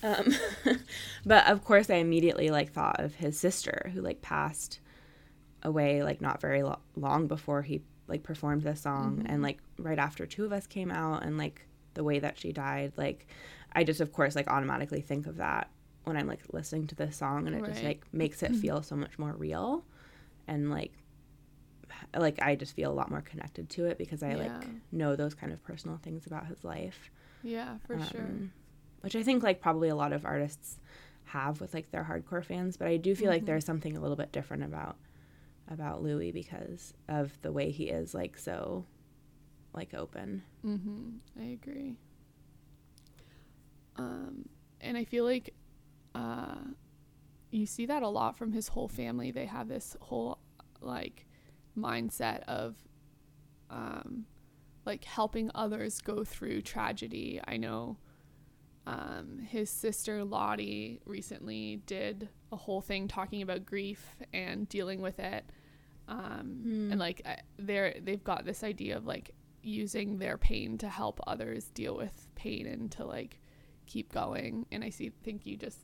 Um, (laughs) but of course, I immediately like thought of his sister who like passed away like not very lo- long before he like performed this song, and like right after Two of Us came out, and like the way that she died, like I just of course like automatically think of that when I'm like listening to this song and it just like makes it (laughs) feel so much more real and like like I just feel a lot more connected to it because I Yeah. like know those kind of personal things about his life. Yeah, for sure. Um, Which I think like probably a lot of artists have with like their hardcore fans, but I do feel like Mhm. there's something a little bit different about about Louis because of the way he is like so like open. Mm-hmm. I agree. Um, and I feel like uh, you see that a lot from his whole family. They have this whole like mindset of um, like helping others go through tragedy. I know um, his sister Lottie recently did a whole thing talking about grief and dealing with it. Um, Hmm. And like they're they've got this idea of like using their pain to help others deal with pain and to like keep going. And I see think you just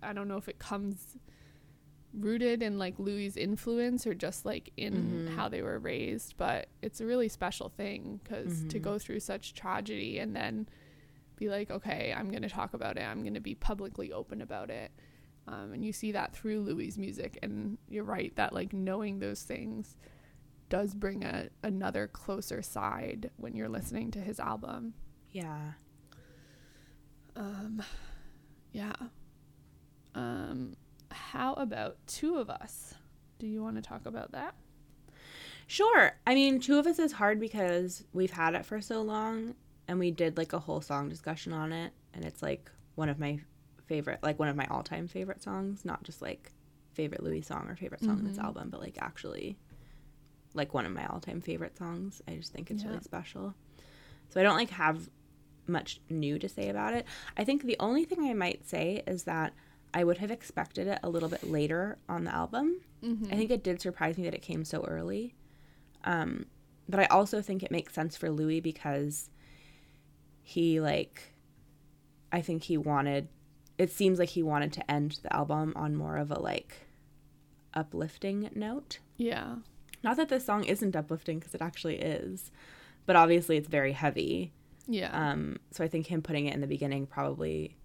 I don't know if it comes rooted in like Louis' influence or just like in Mhm. how they were raised, but it's a really special thing because to Mhm. go through such tragedy and then be like, okay, I'm going to talk about it. I'm going to be publicly open about it. Um, and you see that through Louis' music. And you're right that like knowing those things does bring a another closer side when you're listening to his album. Yeah. Um, yeah. Um, how about two of us? Do you want to talk about that? Sure. I mean, two of us is hard because we've had it for so long and we did like a whole song discussion on it and it's like one of my favorite like one of my all-time favorite songs, not just like favorite Louis song or favorite song in this Mhm. album, but like actually like one of my all-time favorite songs. I just think it's Yeah. really special. So I don't like have much new to say about it. I think the only thing I might say is that I would have expected it a little bit later on the album. Mm-hmm. I think it did surprise me that it came so early. Um, but I also think it makes sense for Louis because he like I think he wanted it seems like he wanted to end the album on more of a like uplifting note. Yeah. Not that this song isn't uplifting because it actually is, but obviously it's very heavy. Yeah. Um, so I think him putting it in the beginning probably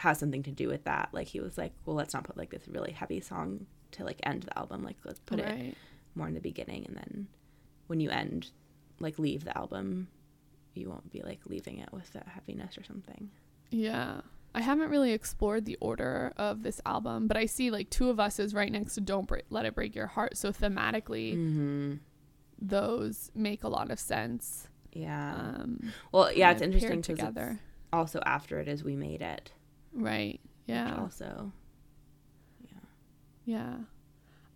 has something to do with that. Like he was like, well, let's not put like this really heavy song to like end the album. Like let's put it more in the beginning and then when you end like leave the album you won't be like leaving it with that heaviness or something Yeah. I haven't really explored the order of this album, but I see like two of us is right next to Don't Break, Let It Break Your Heart. So thematically, mm-hmm. those make a lot of sense. yeah Um, well yeah it's interesting because together. also after it is we made it Right. Yeah. also Yeah.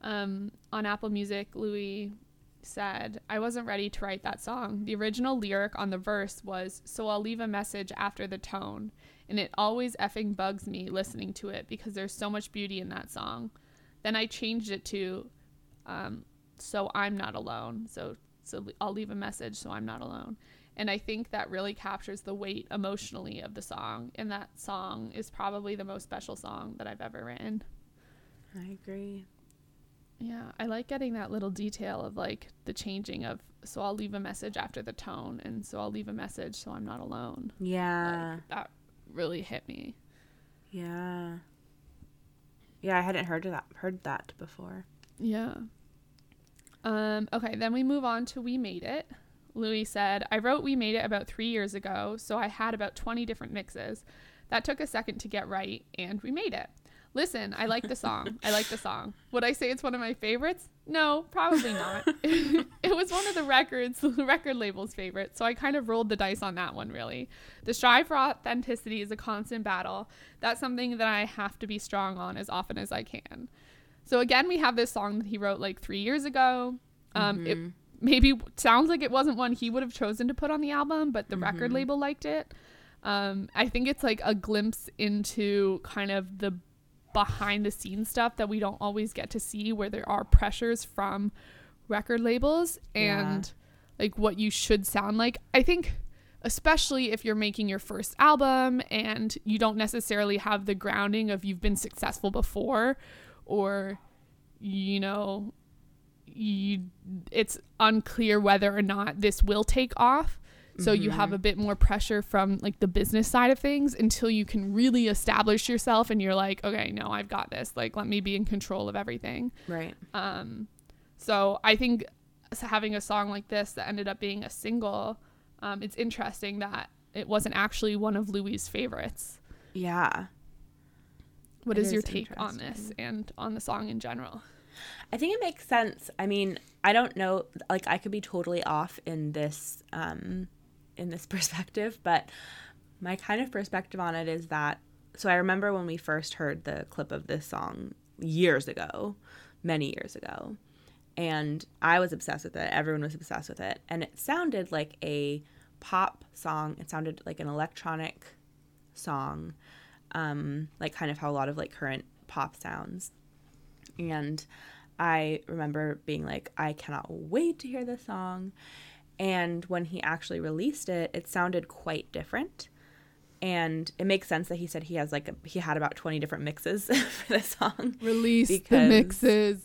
Um, on Apple Music, Louis said, I wasn't ready to write that song. The original lyric on the verse was, So I'll leave a message after the tone. And it always effing bugs me listening to it because there's so much beauty in that song. Then I changed it to, um, So I'm not alone. So, so I'll leave a message so I'm not alone. And I think that really captures the weight emotionally of the song. And that song is probably the most special song that I've ever written. i agree Yeah, I like getting that little detail of like the changing of so I'll leave a message after the tone and so I'll leave a message so I'm not alone. yeah Like, that really hit me. yeah yeah i hadn't heard of that heard that before Yeah. Um okay, then we move on to We Made It. Louis said, "I wrote We Made It about 3 years ago, so I had about 20 different mixes. That took a second to get right and we made it." Listen, I like the song. I like the song. Would I say it's one of my favorites? No, probably not. (laughs) it was one of the records, the (laughs) record label's favorite, so I kind of rolled the dice on that one, really. The strive for authenticity is a constant battle. That's something that I have to be strong on as often as I can. So again, we have this song that he wrote like three years ago. Um, It maybe sounds like it wasn't one he would have chosen to put on the album, but the record label liked it. Um, I think it's like a glimpse into kind of the behind the scenes stuff that we don't always get to see, where there are pressures from record labels and like what you should sound like. I think especially if you're making your first album and you don't necessarily have the grounding of you've been successful before or you know you it's unclear whether or not this will take off So you have a bit more pressure from like the business side of things until you can really establish yourself and you're like, okay, no, I've got this. Like let me be in control of everything. Right. Um, so I think having a song like this that ended up being a single, um, it's interesting that it wasn't actually one of Louis' favorites. Yeah. what is, is your take on this and on the song in general? I think it makes sense. I mean, I don't know like I could be totally off in this um in this (laughs) perspective, but my kind of perspective on it is that so I remember when we first heard the clip of this song years ago, many years ago, and I was obsessed with it. Everyone was obsessed with it, and it sounded like a pop song. It sounded like an electronic song, um, like kind of how a lot of like current pop sounds. And I remember being like, I cannot wait to hear this song. And when he actually released it, it sounded quite different. And it makes sense that he said he has like a, he had about 20 different mixes (laughs) for the song. Release the mixes.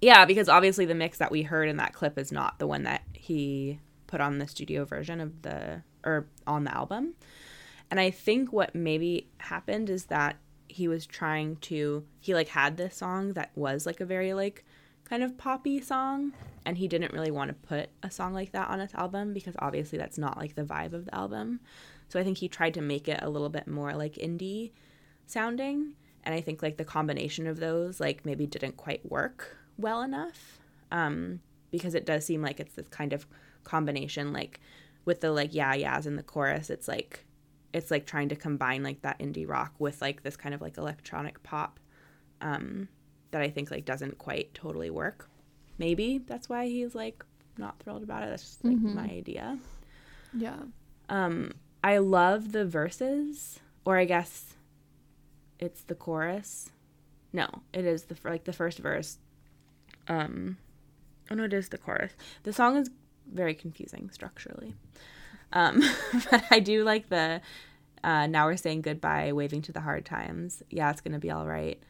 Yeah, because obviously the mix that we heard in that clip is not the one that he put on the studio version of the or on the album. And I think what maybe happened is that he was trying to he like had this song that was like a very like kind of poppy song and he didn't really want to put a song like that on his album because obviously that's not like the vibe of the album. So I think he tried to make it a little bit more like indie sounding and I think like the combination of those like maybe didn't quite work well enough um because it does seem like it's this kind of combination like with the like yeah yeahs in the chorus it's like it's like trying to combine like that indie rock with like this kind of like electronic pop um that I think like doesn't quite totally work maybe that's why he's like not thrilled about it that's just like my idea Yeah. um, I love the verses, or I guess it's the chorus. No, it is the like the first verse. Um, oh no, it is the chorus. The song is very confusing structurally, um, (laughs) but I do like the. Uh, now we're saying goodbye, waving to the hard times. Yeah, it's gonna be all right.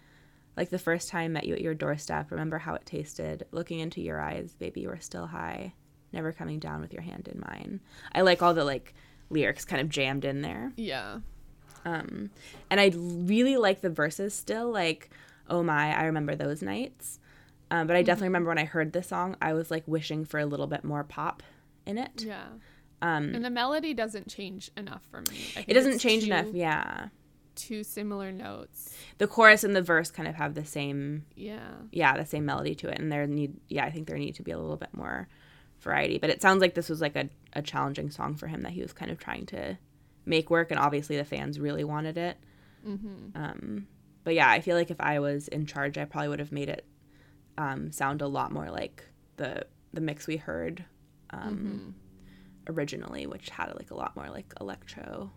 Like the first time I met you at your doorstep. Remember how it tasted. Looking into your eyes, baby, you were still high. Never coming down with your hand in mine. I like all the like lyrics kind of jammed in there. Yeah. Um, and I really like the verses still. Like, oh my, I remember those nights. Um, but I definitely remember when I heard this song, I was like wishing for a little bit more pop in it. Yeah. Um, And the melody doesn't change enough for me. It doesn't change two- enough. Yeah. Two similar notes. The chorus and the verse kind of have the same, Yeah. yeah, the same melody to it. And there need, yeah, I think there need to be a little bit more variety. But it sounds like this was like a, a challenging song for him that he was kind of trying to make work. And obviously the fans really wanted it. Mm-hmm. Um, but yeah, I feel like if I was in charge, I probably would have made it um, sound a lot more like the the mix we heard um, originally, which had like a lot more like electro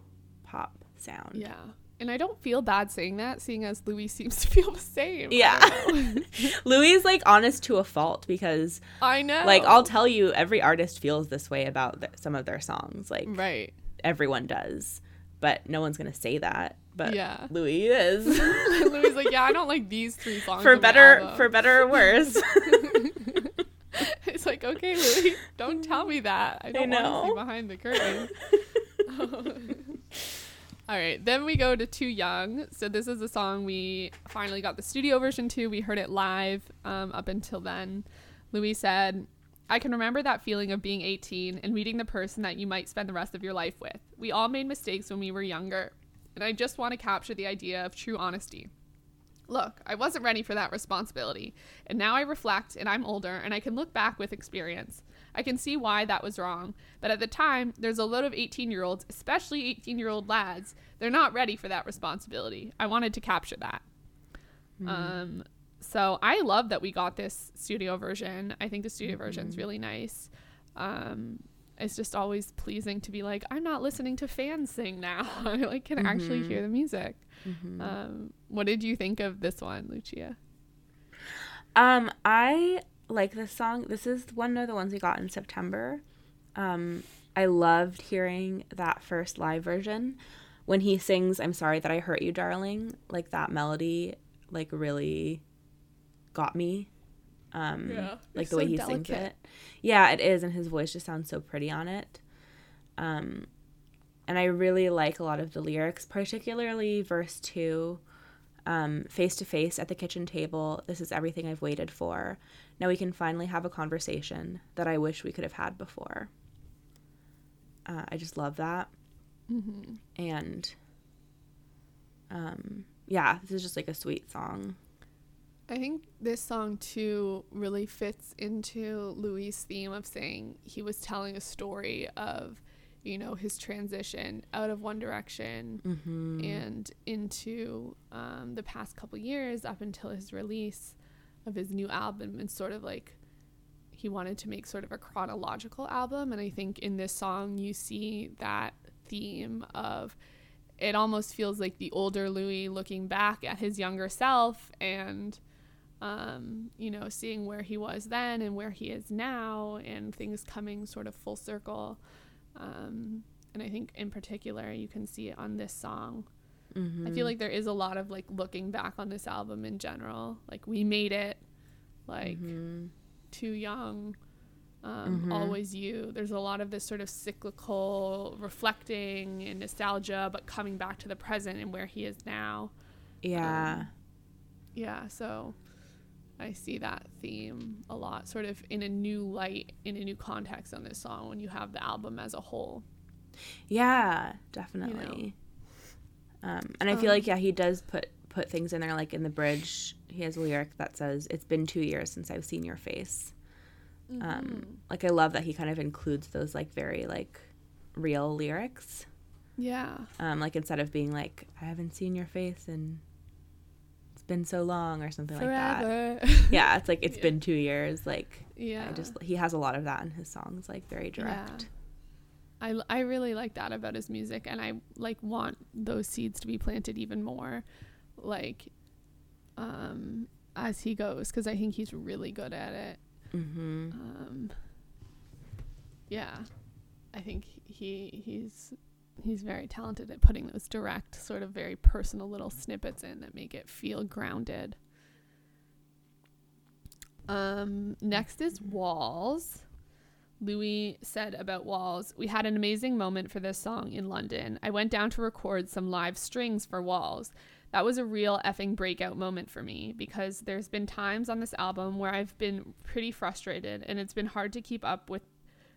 pop sound. Yeah. And I don't feel bad saying that, seeing as Louis (laughs) seems to feel the same. Yeah. (laughs) (laughs) Louis is like honest to a fault because I know. like I'll tell you, every artist feels this way about th- some of their songs. Like Right. everyone does, but no one's gonna say that. But Yeah. Louis is Louis is like, yeah, I don't like these three songs. for better for better or worse. It's like, okay, Louis, don't tell me that. I (laughs) don't want to see behind the curtain. (laughs) All right, then we go to Too Young. So this is a song we finally got the studio version to. We heard it live. Um, up until then, Louis said, "I can remember that feeling of being 18 and meeting the person that you might spend the rest of your life with. We all made mistakes when we were younger, and I just want to capture the idea of true honesty." Look, I wasn't ready for that responsibility, and now I reflect and I'm older and I can look back with experience. I can see why that was wrong, but at the time, there's a load of 18 year olds, especially 18 year old lads, they're not ready for that responsibility. I wanted to capture that. Um, so I love that we got this studio version. I think the studio version is really nice. Um, it's just always pleasing to be like, I'm not listening to fans sing now. I (laughs) like can actually hear the music. Um, what did you think of this one, Lucia? Um, I like this song. This is one of the ones we got in September. Um, I loved hearing that first live version when he sings "I'm sorry that I hurt you, darling." Like that melody, like really got me. Um, Yeah, like the way so he sings it. Yeah, it is, and his voice just sounds so pretty on it. Um, and I really like a lot of the lyrics, particularly verse two. Um, face to face at the kitchen table. This is everything I've waited for. Now we can finally have a conversation that I wish we could have had before. Uh, I just love that. Mm-hmm. And um, yeah, this is just like a sweet song. I think this song too really fits into Louis' theme of saying he was telling a story of, you know, his transition out of One Direction Mm-hmm. and into um, the past couple years up until his release of his new album and sort of like he wanted to make sort of a chronological album and i think in this song you see that theme of it almost feels like the older louis looking back at his younger self and um, you know seeing where he was then and where he is now and things coming sort of full circle um, and i think in particular you can see it on this song Mm-hmm. I feel like there is a lot of like looking back on this album in general. Like we made it, like Mm-hmm. too young, um, Mhm. always you. There's a lot of this sort of cyclical reflecting and nostalgia, but coming back to the present and where he is now. yeah. Um, Yeah, so I see that theme a lot, sort of in a new light, in a new context on this song when you have the album as a whole. Yeah, definitely. Um, and I feel Um, like yeah, he does put put things in there like in the bridge. He has a lyric that says, "It's been two years since I've seen your face." Mm-hmm. Um, like I love that he kind of includes those like very like real lyrics. Yeah. Um, like instead of being like, "I haven't seen your face and it's been so long" or something like that. (laughs) Yeah, it's like it's Yeah. been two years. Like yeah. I just he has a lot of that in his songs, like very direct. Yeah. I, I really like that about his music and I like want those seeds to be planted even more like um as he goes cuz I think he's really good at it. Mm-hmm. Um yeah. I think he he's he's very talented at putting those direct sort of very personal little snippets in that make it feel grounded. Um next is Walls. Louis said about Walls, We had an amazing moment for this song in London. I went down to record some live strings for Walls. That was a real effing breakout moment for me because there's been times on this album where I've been pretty frustrated and it's been hard to keep up with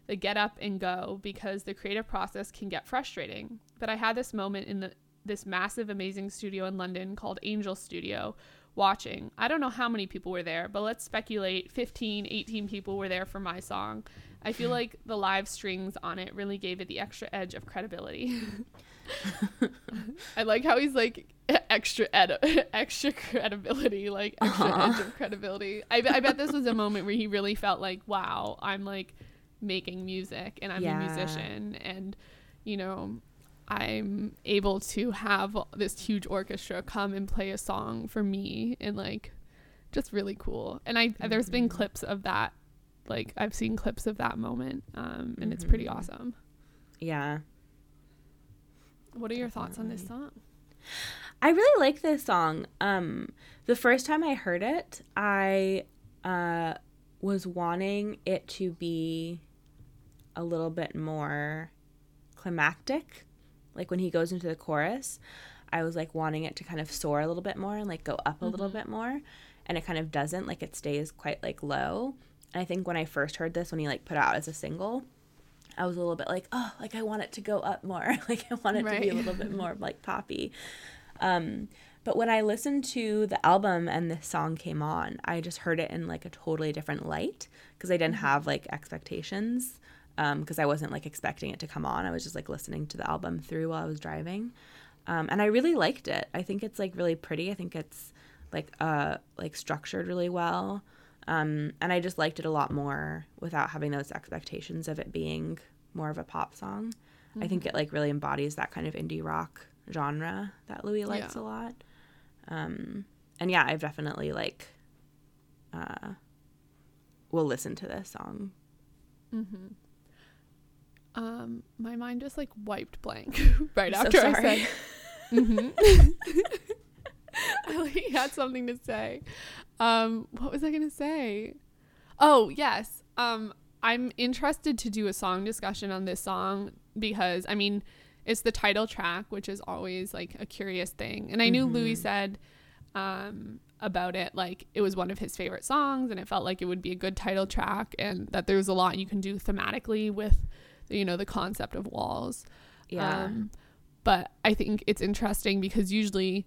the get up and go because the creative process can get frustrating. But I had this moment in the this massive amazing studio in London called Angel Studio watching. I don't know how many people were there, but let's speculate 15, 18 people were there for my song. I feel (laughs) like the live strings on it really gave it the extra edge of credibility. (laughs) I like how he's like extra ed- (laughs) extra credibility, like extra Aw. edge of credibility. I, I bet this was a moment where he really felt like, wow, I'm like making music and I'm Yeah. a musician and you know I'm able to have this huge orchestra come and play a song for me and like just really cool. And I there's been Mhm. clips of that like I've seen clips of that moment um and it's pretty Mhm. awesome. Yeah. What are your thoughts on this song? I really like this song. Um, the first time I heard it, I uh, was wanting it to be a little bit more climactic. Like when he goes into the chorus, I was like wanting it to kind of soar a little bit more and like go up a little Mhm. bit more. And it kind of doesn't, like it stays quite like low. And I think when I first heard this, when he like put out as a single, I was a little bit like, oh, like I want it to go up more. (laughs) like I want it to be a little bit (laughs) more like poppy. Um, but when I listened to the album and this song came on, I just heard it in like a totally different light because I didn't have like expectations because I wasn't like expecting it to come on. I was just like listening to the album through while I was driving. Um, and I really liked it. I think it's like really pretty. I think it's like uh like structured really well. Um, and I just liked it a lot more without having those expectations of it being more of a pop song. I think it like really embodies that kind of indie rock genre that Louis likes Yeah. a lot. Um, and yeah, I've definitely like uh, will listen to this song. Mm-hmm. Um, my mind just like wiped blank (laughs) (laughs) right I'm after so I said. (laughs) Mm-hmm. I like, had something to say. Um, what was I gonna say? Oh yes. Um, I'm interested to do a song discussion on this song because I mean, it's the title track, which is always like a curious thing. And I knew Louis said um, about it like it was one of his favorite songs, and it felt like it would be a good title track, and that there's a lot you can do thematically with, you know, the concept of walls. Yeah. Um, but I think it's interesting because usually,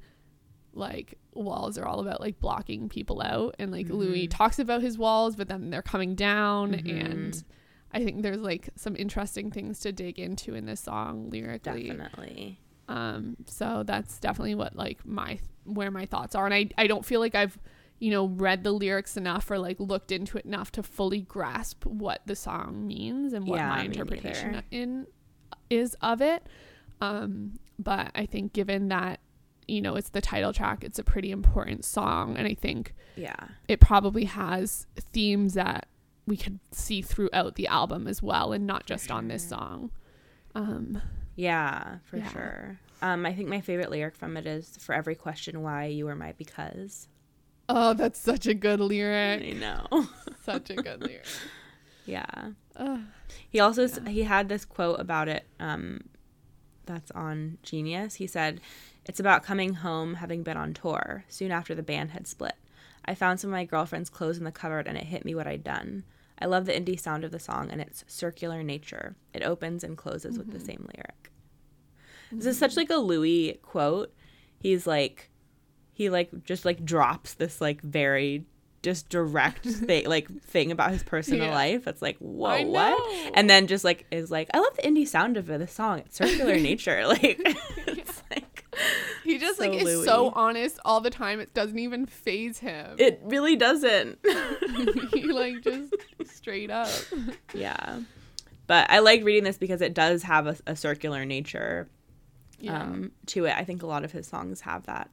like walls are all about like blocking people out, and like Louis talks about his walls, but then they're coming down, and I think there's like some interesting things to dig into in this song lyrically. Definitely. Um, so that's definitely what like my where my thoughts are, and I I don't feel like I've you know read the lyrics enough or like looked into it enough to fully grasp what the song means and what Yeah, my interpretation in is of it. Um, but I think given that you know it's the title track, it's a pretty important song, and I think Yeah. it probably has themes that we could see throughout the album as well, and not just on this song. Um, Yeah, for Yeah. sure. Um, I think my favorite lyric from it is "For every question why, you are my because." Oh, that's such a good lyric. I know. (laughs) Such a good lyric. yeah. Ugh. He also s he had this quote about it. Um, that's on Genius. He said, "It's about coming home, having been on tour. Soon after the band had split, I found some of my girlfriend's clothes in the cupboard, and it hit me what I'd done. I love the indie sound of the song and its circular nature. It opens and closes with the same lyric. This is such like a Louis quote. He's like, he like just like drops this like very just direct (laughs) thing like thing about his personal Yeah. life. It's like whoa what? And then just like is like I love the indie sound of the song. It's circular (laughs) nature. (laughs) Like it's like He just like So is so honest all the time. It doesn't even phase him. it really doesn't. he like just straight up. yeah. But I like reading this because it does have a, a circular nature Yeah. um, to it. I think a lot of his songs have that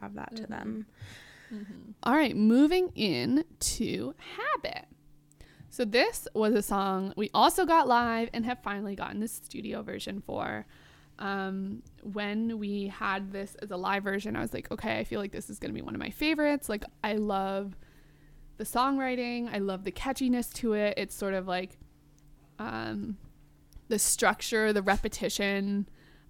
have that to them. All right, moving in to Habit. So this was a song we also got live and have finally gotten the studio version for. Um, when we had this as a live version, I was like, okay, I feel like this is gonna be one of my favorites. Like I love the songwriting, I love the catchiness to it. It's sort of like um, the structure, the repetition,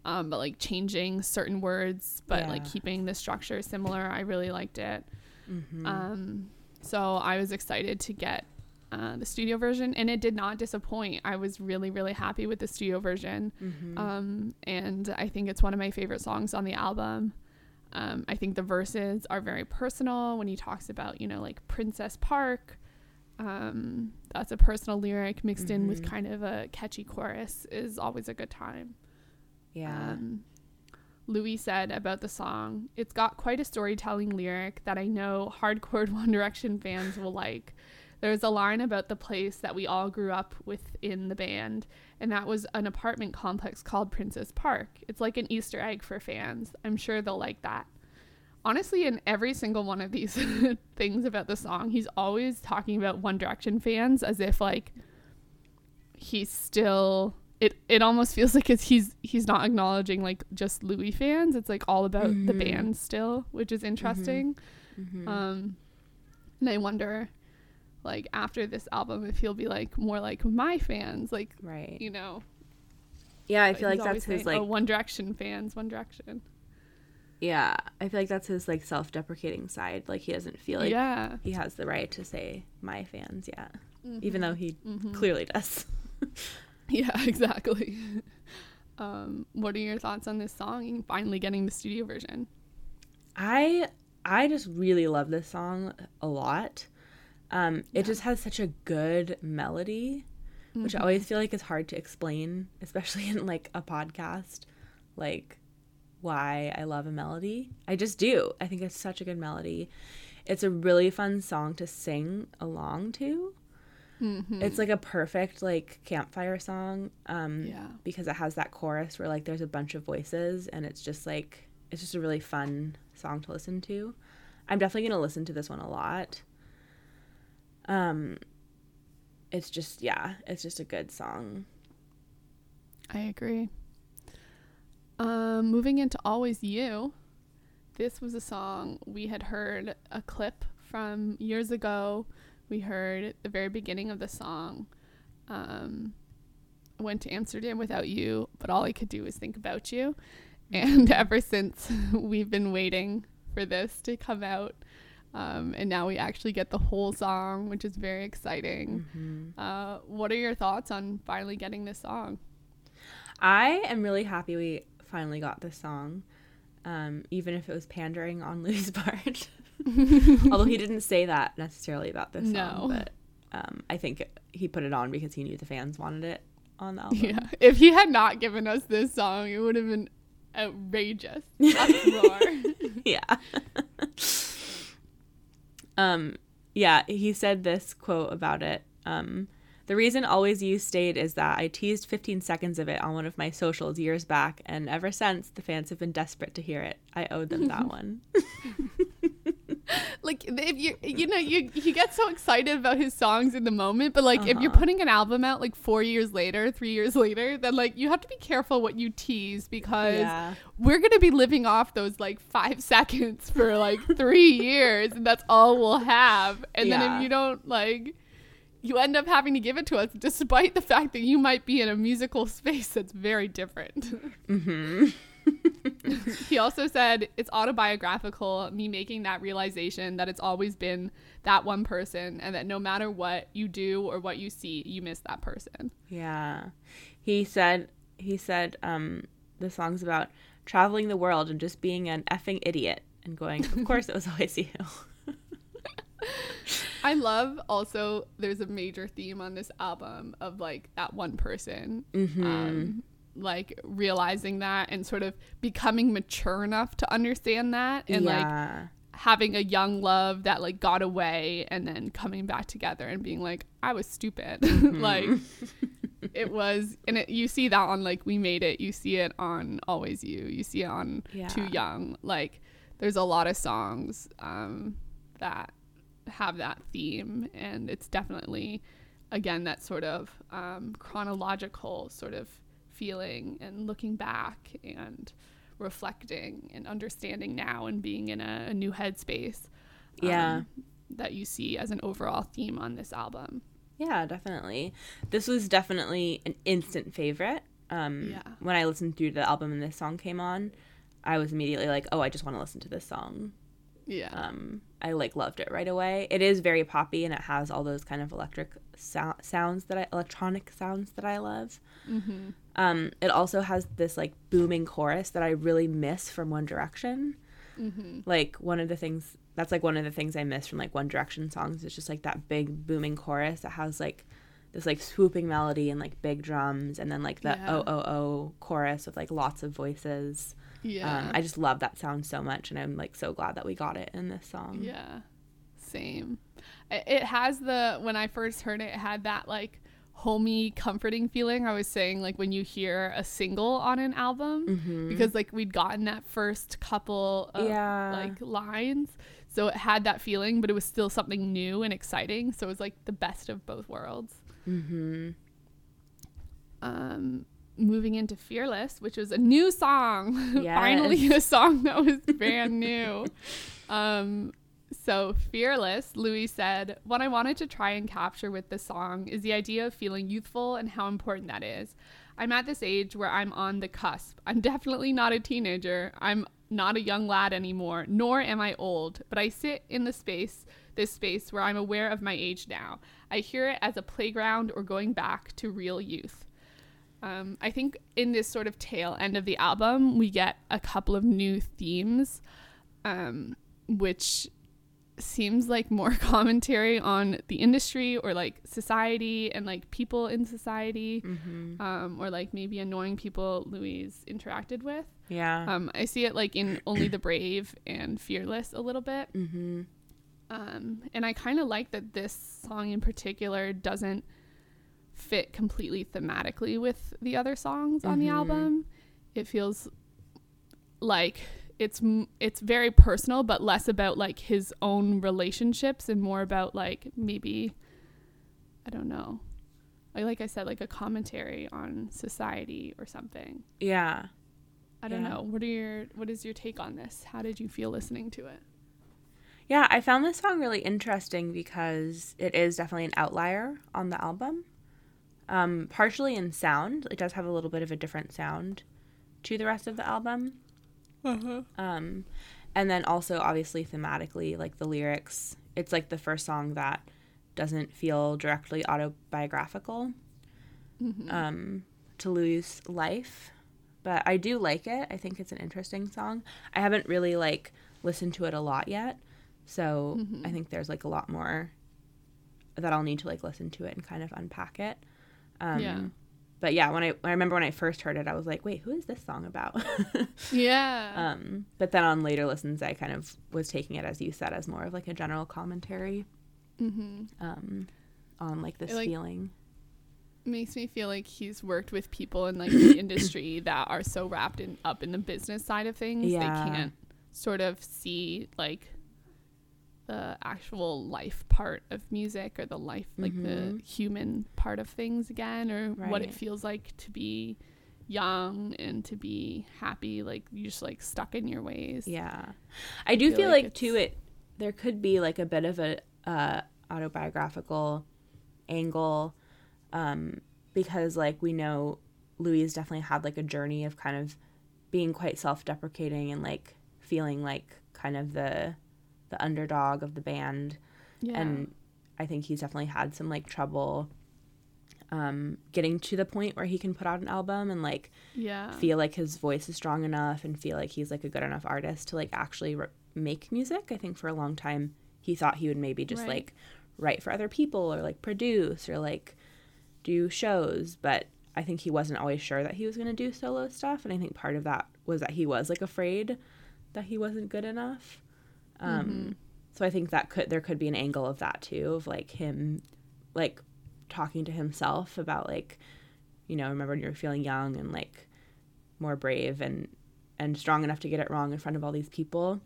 um, but like changing certain words, but like keeping the structure similar. I really liked it. Mm-hmm. Um, so I was excited to get uh, the studio version, and it did not disappoint. I was really, really happy with the studio version, Mm-hmm. um, and I think it's one of my favorite songs on the album. Um, I think the verses are very personal when he talks about, you know, like Princess Park. Um, that's a personal lyric mixed in with Mhm. kind of a catchy chorus is always a good time. Yeah. Um, Louis said about the song, it's got quite a storytelling lyric that I know hardcore (laughs) One Direction fans will like. There's a line about the place that we all grew up within the band, and that was an apartment complex called Princess Park. It's like an Easter egg for fans. I'm sure they'll like that. Honestly, in every single one of these (laughs) things about the song, he's always talking about One Direction fans as if like he's still it it almost feels like it's he's he's not acknowledging like just Louis fans. It's like all about the Mhm. band still, which is interesting. Mhm. Um and I wonder like after this album if he'll be like more like my fans, like right. you know. Yeah, I feel like that's his saying, like oh, One Direction fans, One Direction. yeah. I feel like that's his like self-deprecating side. Like he doesn't feel like yeah. he has the right to say my fans yet, Mm-hmm. even though he clearly does. (laughs) (laughs) Yeah, exactly. (laughs) um, what are your thoughts on this song and finally getting the studio version? I I just really love this song a lot. Um, it just has such a good melody, which I always feel like is hard to explain, (laughs) especially in like a podcast, like why I love a melody. I just do. I think it's such a good melody. It's a really fun song to sing along to. It's like a perfect like campfire song. Um, Yeah. because it has that chorus where like there's a bunch of voices and it's just like it's just a really fun song to listen to. I'm definitely gonna listen to this one a lot. Um, it's just yeah, it's just a good song. I agree. Um, moving into Always You, this was a song we had heard a clip from years ago. We heard at the very beginning of the song. Um, went to Amsterdam without you, but all I could do was think about you. And (laughs) ever since (laughs) we've been waiting for this to come out, um, and now we actually get the whole song, which is very exciting. Mm-hmm. Uh, what are your thoughts on finally getting this song? I am really happy we finally got this song, um, even if it was pandering on Louis' (laughs) part. (laughs) Although he (laughs) didn't say that necessarily about this song, but um, I think he put it on because he knew the fans wanted it on the album. Yeah, if he had not given us this song, it would have been outrageous. (laughs) Uproar. yeah. um, yeah, he said this quote about it. Um, the reason Always You stayed is that I teased 15 seconds of it on one of my socials years back, and ever since, the fans have been desperate to hear it. I owed them that one. (laughs) like if you you know you you get so excited about his songs in the moment but like if you're Uh-huh. putting an album out like four years later three years later then like you have to be careful what you tease because Yeah. we're gonna be living off those like five (laughs) seconds for like three years and that's all we'll have and then if you don't like you end up having to give it to us despite the fact that you might be in a musical space that's very different (laughs) Mm-hmm. He also said it's autobiographical me making that realization that it's always been that one person and that no matter what you do or what you see you miss that person Yeah. He said he said um the song's about traveling the world and just being an effing idiot and going, Of course it was (laughs) always you. (laughs) i love also there's a major theme on this album of like that one person Mm-hmm. um, like realizing that and sort of becoming mature enough to understand that and like having a young love that like got away and then coming back together and being like i was stupid. (laughs) Like (laughs) it was and it, you see that on like we made it you see it on always you you see it on too young. Like there's a lot of songs um that have that theme and it's definitely again that sort of um, chronological sort of feeling and looking back and reflecting and understanding now and being in a, a new headspace Yeah. um, that you see as an overall theme on this album Yeah, definitely. This was definitely an instant favorite. Um Yeah. when I listened through the album and this song came on, I was immediately like, Oh, I just want to listen to this song. yeah um i like loved it right away it is very poppy and it has all those kind of electric sou- sounds that i electronic sounds that i love mm-hmm. Um it also has this like booming chorus that i really miss from one direction Mm-hmm. like one of the things that's like one of the things i miss from like one direction songs it's just like that big booming chorus that has like this like swooping melody and like big drums and then like the Yeah. oh oh oh chorus with like lots of voices yeah um, i just love that sound so much and i'm like so glad that we got it in this song Yeah, same. It has the when I first heard it, it had that like homey, comforting feeling. I was saying like when you hear a single on an album, Mhm. because like we'd gotten that first couple of Yeah. like lines, so it had that feeling, but it was still something new and exciting. So it was like the best of both worlds. Mm-hmm. um moving into fearless which was a new song (laughs) finally a song that was (laughs) brand new um so fearless louis said what i wanted to try and capture with this song is the idea of feeling youthful and how important that is. I'm at this age where i'm on the cusp. I'm definitely not a teenager. I'm not a young lad anymore nor am i old but i sit in the space this space where i'm aware of my age now. I hear it as a playground or going back to real youth. Um, I think in this sort of tail end of the album, we get a couple of new themes, um, which seems like more (laughs) commentary on the industry or like society and like people in society, Mm-hmm. um, or like maybe annoying people Louise interacted with. Yeah. Um, I see it like in Only the Brave and Fearless a little bit. mm-hmm. Um, and I kind of like that this song in particular doesn't fit completely thematically with the other songs on the Mhm. album. It feels like it's it's very personal, but less about like his own relationships and more about like maybe I don't know, like I said, like a commentary on society or something. Yeah. I don't Yeah. know. What are your what is your take on this? How did you feel listening to it? Yeah, I found this song really interesting because it is definitely an outlier on the album. Um, partially in sound, it does have a little bit of a different sound to the rest of the album. Um, and then also obviously thematically, like the lyrics, it's like the first song that doesn't feel directly autobiographical um, to Louis' life. But I do like it. I think it's an interesting song. I haven't really like listened to it a lot yet, so I think there's like a lot more that I'll need to like listen to it and kind of unpack it. Um, Yeah. But yeah, when I I remember when I first heard it, I was like, wait, who is this song about? (laughs) Yeah. um, but then on later listens, I kind of was taking it as you said as more of like a general commentary mm-hmm. um, on like this Like- feeling. makes me feel like he's worked with people in like the (coughs) industry that are so wrapped in up in the business side of things Yeah. they can't sort of see like the actual life part of music or the life like the Mhm. human part of things again or what it feels like to be young and to be happy like you're just like stuck in your ways. Yeah, I do feel feel like like, too it there could be like a bit of a uh, autobiographical angle um, because like we know Louise definitely had like a journey of kind of being quite self-deprecating and like feeling like kind of the the underdog of the band yeah and I think he's definitely had some like trouble um, getting to the point where he can put out an album and like yeah feel like his voice is strong enough and feel like he's like a good enough artist to like actually re- make music. I think for a long time he thought he would maybe just Right. like write for other people or like produce or like do shows, but I think he wasn't always sure that he was going to do solo stuff and I think part of that was that he was like afraid that he wasn't good enough. Um so I think that could there could be an angle of that too of like him like talking to himself about like you know remember when you were feeling young and like more brave and and strong enough to get it wrong in front of all these people.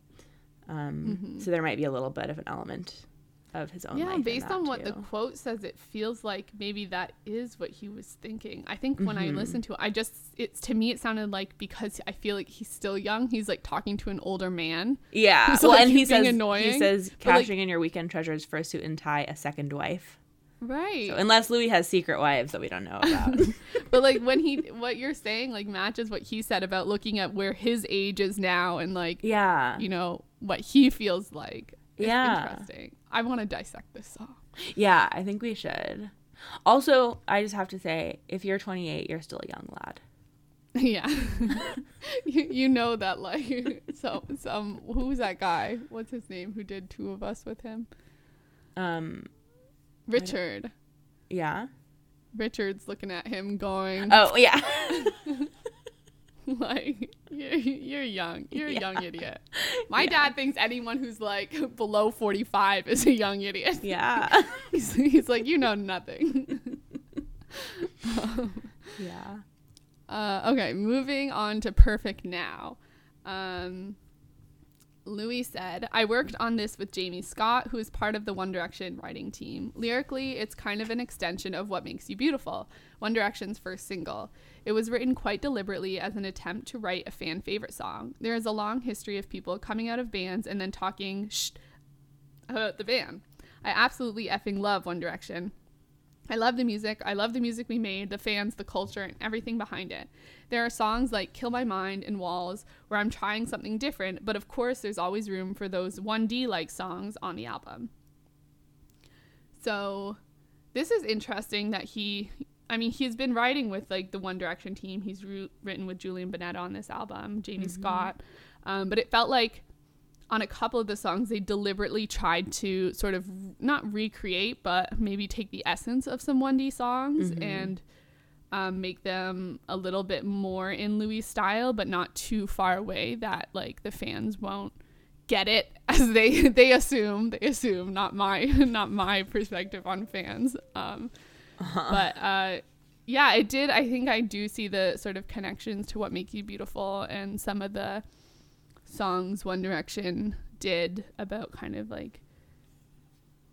Um so there might be a little bit of an element of his own life yeah based on what the quote says it feels like maybe that is what he was thinking. I think when i Mm-hmm. listened to it i just it's to me it sounded like because i feel like he's still young he's like talking to an older man. Yeah. He's, well like, and he being says annoying, he says but, like- cashing in your weekend treasures for a suit and tie a second wife. Right. So unless louis has secret wives that we don't know about. (laughs) But like when he what you're saying like matches what he said about looking at where his age is now and like yeah. you know what he feels like It's Yeah. interesting i want to dissect this song Yeah, I think we should. Also, I just have to say, if you're 28, you're still a young lad. (laughs) yeah (laughs) you, you know that like (laughs) so some who's that guy what's his name who did two of us with him Um, richard yeah. richard's looking at him going Oh, yeah. (laughs) like you're, you're young you're a young idiot (laughs) my Yeah. dad thinks anyone who's like (laughs) below 45 is a young idiot yeah. he's, he's like you know nothing Yeah. Uh, okay, moving on to Perfect Now. Um, Louis said, I worked on this with Jamie Scott, who is part of the One Direction writing team. Lyrically, it's kind of an extension of What Makes You Beautiful, One Direction's first single. It was written quite deliberately as an attempt to write a fan favorite song. There is a long history of people coming out of bands and then talking about uh, the band. I absolutely effing love One Direction. I love the music. I love the music we made, the fans, the culture, and everything behind it. There are songs like Kill My Mind and Walls where I'm trying something different, but of course, there's always room for those 1D like songs on the album. So, this is interesting that he, I mean, he's been writing with like the One Direction team. He's ru- written with Julian Bunetta on this album, Jamie Scott. Um, but it felt like on a couple of the songs they deliberately tried to sort of not recreate but maybe take the essence of some 1D songs and um, make them a little bit more in Louis style but not too far away that like the fans won't get it (laughs) as they they assume they assume not my (laughs) not my perspective on fans um but uh yeah it did i think i do see the sort of connections to what make you beautiful and some of the songs One Direction did about kind of like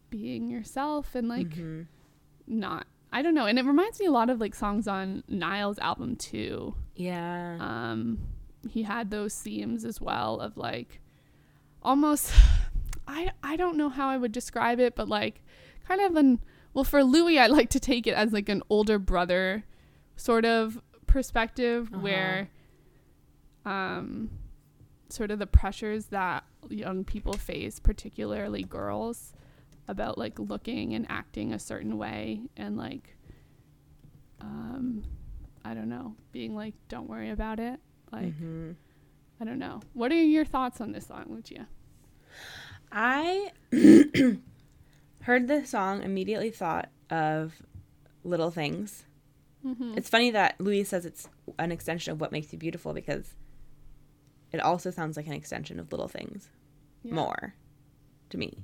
being yourself and like Mhm. not I don't know. And it reminds me a lot of like songs on Niall's album too. Yeah. Um he had those themes as well of like almost (sighs) I I don't know how I would describe it, but like kind of an well for Louis I like to take it as like an older brother sort of perspective Uh-huh. where um sort of the pressures that young people face, particularly girls, about like looking and acting a certain way and like um I don't know, being like don't worry about it. Like Mhm. I don't know. What are your thoughts on this song, Lucia? I heard the song, immediately thought of Little Things. Mm-hmm. It's funny that Louis says it's an extension of What Makes You Beautiful because it also sounds like an extension of Little Things Yeah. more to me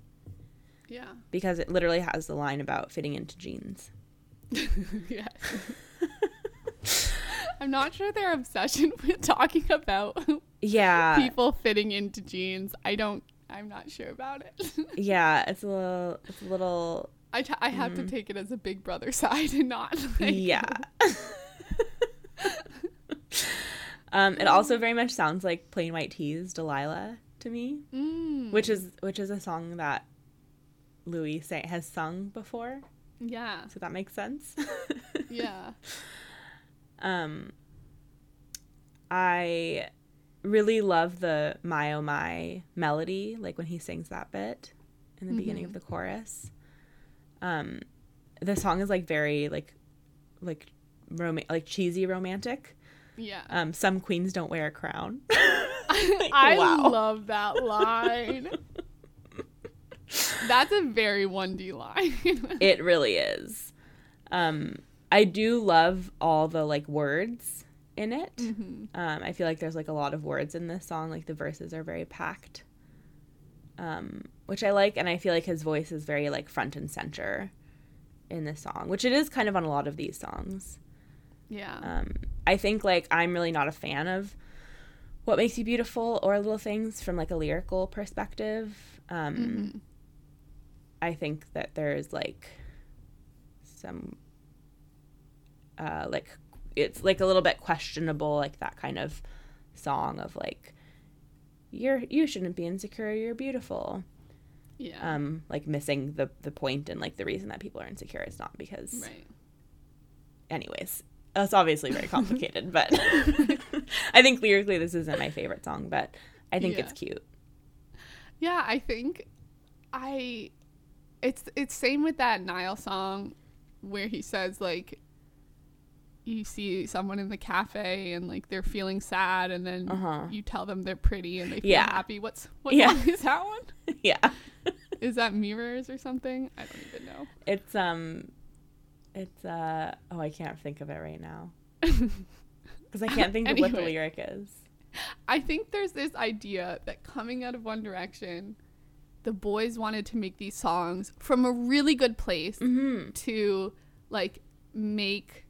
Yeah. because it literally has the line about fitting into jeans. (laughs) yes. I'm not sure their obsession (laughs) with talking about Yeah. people fitting into jeans. I don't. I'm not sure about it. (laughs) yeah, it's a little it's a little I, t- I have to take it as a big brother side and not. Like, yeah. (laughs) um it also very much sounds like Plain White T's Delilah to me, Mm, which is which is a song that Louis say, has sung before, yeah. so that makes sense. Yeah. (laughs) um I really love the my oh my melody, like when he sings that bit in the beginning of the chorus. Um the song is like very like like rom- like cheesy romantic. Yeah. Um some queens don't wear a crown. (laughs) (laughs) I wow. love that line. That's a very 1D line. (laughs) it really is. Um I do love all the like words in it. Mhm. Um, I feel like there's like a lot of words in this song. Like the verses are very packed, um, which I like, and I feel like his voice is very like front and center in this song, which it is kind of on a lot of these songs. Yeah. Um, I think like I'm really not a fan of what makes you beautiful or little things from like a lyrical perspective. Um, Mhm. I think that there's like some uh like it's like a little bit questionable like that kind of song of like you're you shouldn't be insecure you're beautiful Yeah. um like missing the the point and like the reason that people are insecure is not because right. anyways it's obviously very (laughs) complicated but (laughs) (laughs) i think lyrically this isn't my favorite song but i think it's cute Yeah, I think I it's it's same with that Niall song where he says like you see someone in the cafe and like they're feeling sad and then Uh-huh. you tell them they're pretty and they feel Yeah. happy. What's what Yeah. (laughs) is that one? (laughs) yeah (laughs) Is that mirrors or something? I don't even know. it's um it's uh oh i can't think of it right now because i can't think of what the lyric is I think there's this idea that coming out of One Direction, the boys wanted to make these songs from a really good place mm-hmm. to like make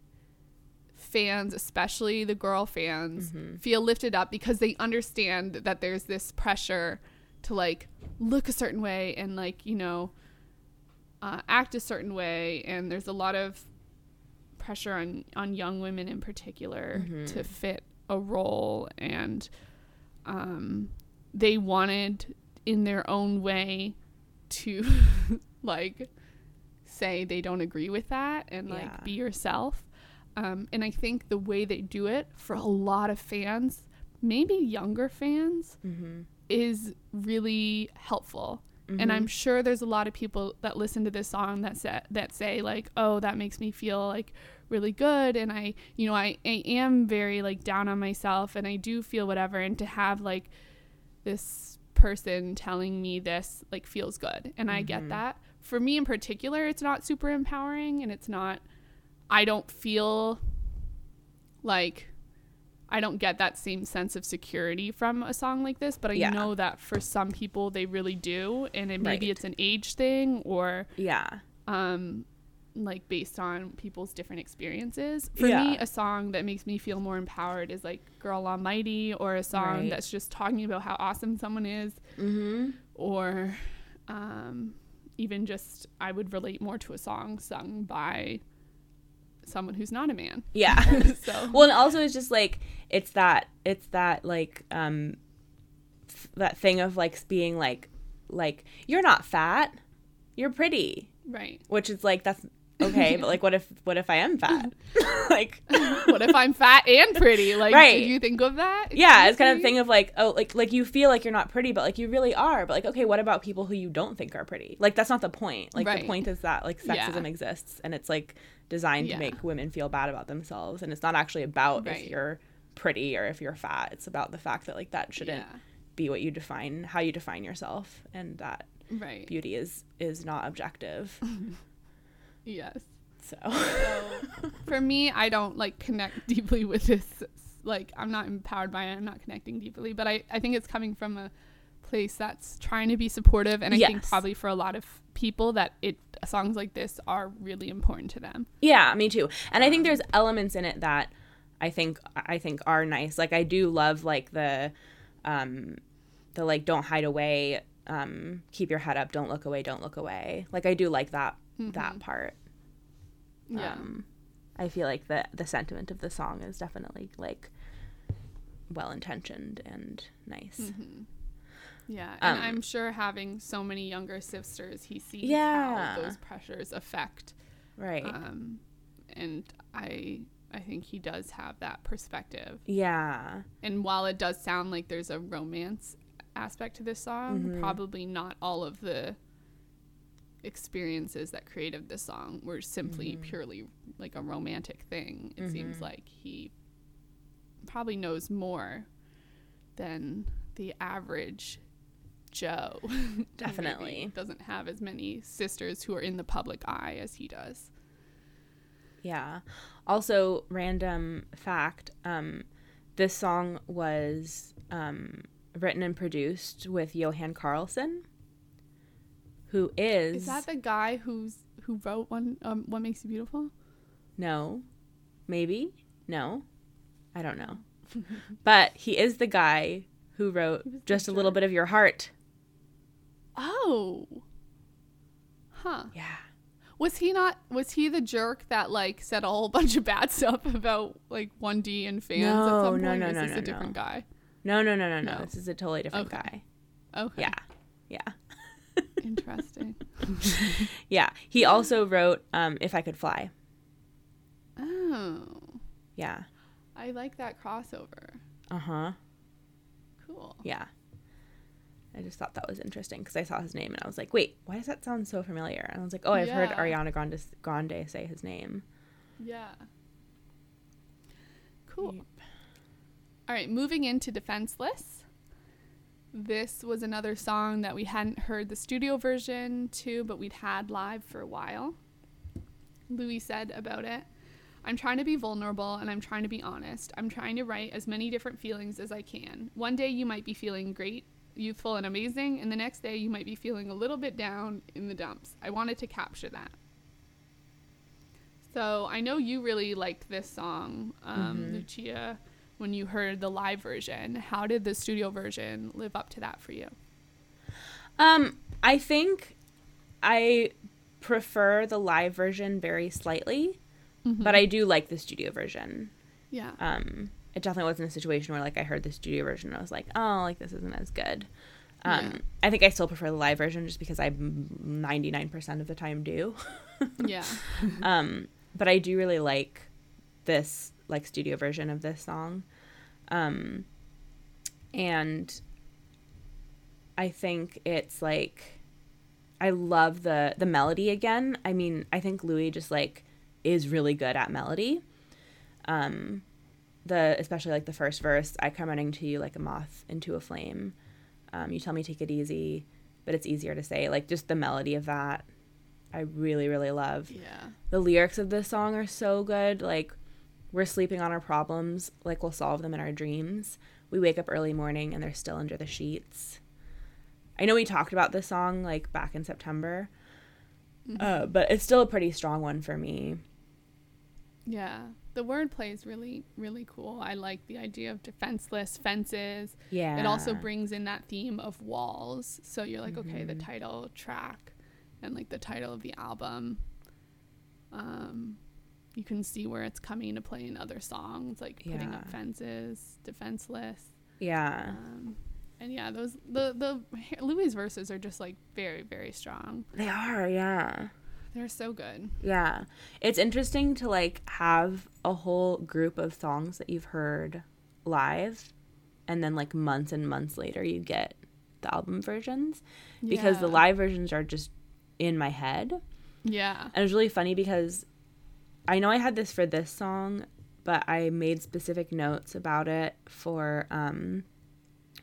fans, especially the girl fans, feel lifted up because they understand that there's this pressure to like look a certain way and like, you know, uh, act a certain way. And there's a lot of pressure on, on young women in particular to fit a role. And um, they wanted, in their own way, to (laughs) like say they don't agree with that and like Yeah. be yourself. Um, and I think the way they do it for a lot of fans, maybe younger fans, Mm-hmm. is really helpful. And I'm sure there's a lot of people that listen to this song that say, that say like, "Oh, that makes me feel like really good." And I, you know, I, I am very like down on myself, and I do feel whatever. And to have like this person telling me this like feels good, and I get that. For me in particular, it's not super empowering, and it's not. I don't feel like I don't get that same sense of security from a song like this, but I Yeah. know that for some people they really do, and it, maybe Right. it's an age thing or yeah um like based on people's different experiences. For me, a song that makes me feel more empowered is like Girl Almighty or a song Right. that's just talking about how awesome someone is mm-hmm. or um even just I would relate more to a song sung by someone who's not a man. yeah (laughs) so (laughs) well and also it's just like it's that it's that like um that thing of like being like like you're not fat you're pretty Right. which is like that's okay, but like what if what if I am fat? (laughs) like what if I'm fat and pretty? Like, Right. did you think of that? yeah, it's kind of thing of like oh like like you feel like you're not pretty, but like you really are. But like okay, what about people who you don't think are pretty? Like that's not the point. Like Right. the point is that like Yeah. sexism exists and it's like designed Yeah. to make women feel bad about themselves, and it's not actually about Right. if you're pretty or if you're fat. It's about the fact that like that shouldn't Yeah. be what you define how you define yourself, and that Right. beauty is is not objective. (laughs) Yes. So So for me, I don't like connect (laughs) deeply with this. Like, I'm not empowered by it. I'm not connecting deeply, but I, I think it's coming from a place that's trying to be supportive. And I think probably for a lot of people that it songs like this are really important to them. Yeah, me too. And I think there's elements in it that I think I think are nice. Like I do love like the um the like don't hide away, um keep your head up, don't look away, don't look away. Like I do like that that part. Yeah. Um I feel like the the sentiment of the song is definitely like well intentioned and nice. Yeah, and Um, I'm sure having so many younger sisters, he sees Yeah. how those pressures affect. Right. Um, and I I think he does have that perspective. yeah. And while it does sound like there's a romance aspect to this song, Mm-hmm. probably not all of the experiences that created this song were simply Mm-hmm. purely like a romantic thing. It seems like he probably knows more than the average Joe. (laughs) Definitely. doesn't have as many sisters who are in the public eye as he does. Yeah. Also, random fact: um, this song was um, written and produced with Johan Carlsson, who is, Is that the guy who's who wrote one um, What Makes You Beautiful? no, maybe no, I don't know, (laughs) but he is the guy who wrote just a little bit of your heart. Oh. Huh. Yeah. Was he not was he the jerk that like said a whole (laughs) bunch of bad stuff about like 1D and fans No, at some no, point? no, is no, this no, a different no. guy? No, no, no, no, no. No. This is a totally different Okay. guy. Okay. Yeah. Yeah. (laughs) Interesting. (laughs) Yeah. He also wrote um, If I Could Fly. oh. Yeah. I like that crossover. Uh huh. Cool. Yeah. I just thought that was interesting because I saw his name and I was like, wait, why does that sound so familiar? And I was like, oh, I've heard Ariana Grande, Grande say his name. Yeah. Cool. All right, moving into Defenseless. This was another song that we hadn't heard the studio version to, but we'd had live for a while. Louis said about it I'm trying to be vulnerable and I'm trying to be honest. I'm trying to write as many different feelings as I can. One day you might be feeling great, youthful, and amazing, and the next day you might be feeling a little bit down in the dumps. I wanted to capture that. So I know you really liked this song, um, Lucia, when you heard the live version. How did the studio version live up to that for you? Um, I think I prefer the live version very slightly, but I do like the studio version. Yeah. Um, it definitely wasn't a situation where like I heard the studio version and I was like, oh, like this isn't as good. Um, Yeah. I think I still prefer the live version just because I 99% of the time do. (laughs) yeah. um, but I do really like this like studio version of this song. Um, and I think it's like I love the the melody again. I mean, I think Louis just like is really good at melody. Um, the especially like the first verse, I come running to you like a moth into a flame. Um, you tell me take it easy, but it's easier to say. Like just the melody of that, I really really love. Yeah. The lyrics of this song are so good. Like, we're sleeping on our problems, like we'll solve them in our dreams. We wake up early morning and they're still under the sheets. I know we talked about this song like back in September, uh, but it's still a pretty strong one for me. Yeah. The wordplay is really, really cool. I like the idea of defenseless fences. Yeah. It also brings in that theme of walls. So you're like, okay, Mm-hmm. the title track and like the title of the album. Um, you can see where it's coming into play in other songs, like putting up fences, defenseless. Yeah. Um, and yeah, those the the Louis verses are just like very very strong. They are, yeah. They're so good. Yeah. It's interesting to like have a whole group of songs that you've heard live and then like months and months later you get the album versions because the live versions are just in my head. Yeah. And it was really funny because I know I had this for this song, but I made specific notes about it for um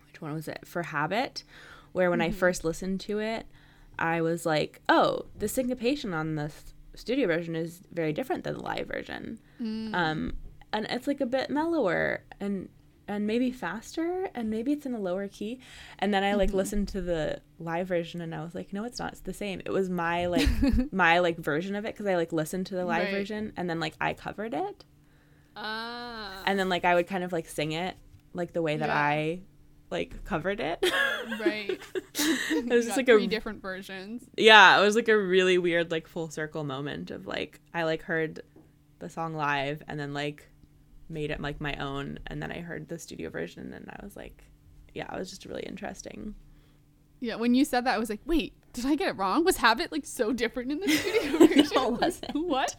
which one was it? For Habit, where when I first listened to it, I was like, "Oh, the syncopation on the studio version is very different than the live version." Um and it's like a bit mellower and and maybe faster and maybe it's in a lower key and then i like listened to the live version and i was like no it's not it's the same it was my like (laughs) my like version of it because i like listened to the live Right. version and then like i covered it Ah. and then like i would kind of like sing it like the way that Yeah. i like covered it right. (laughs) it was just like three a different versions. yeah it was like a really weird like full circle moment of like i like heard the song live and then like made it like my own and then i heard the studio version and i was like yeah it was just really interesting Yeah, when you said that, I was like, wait, did I get it wrong? Was Habit like so different in the (laughs) studio version? No, (laughs) wasn't. What?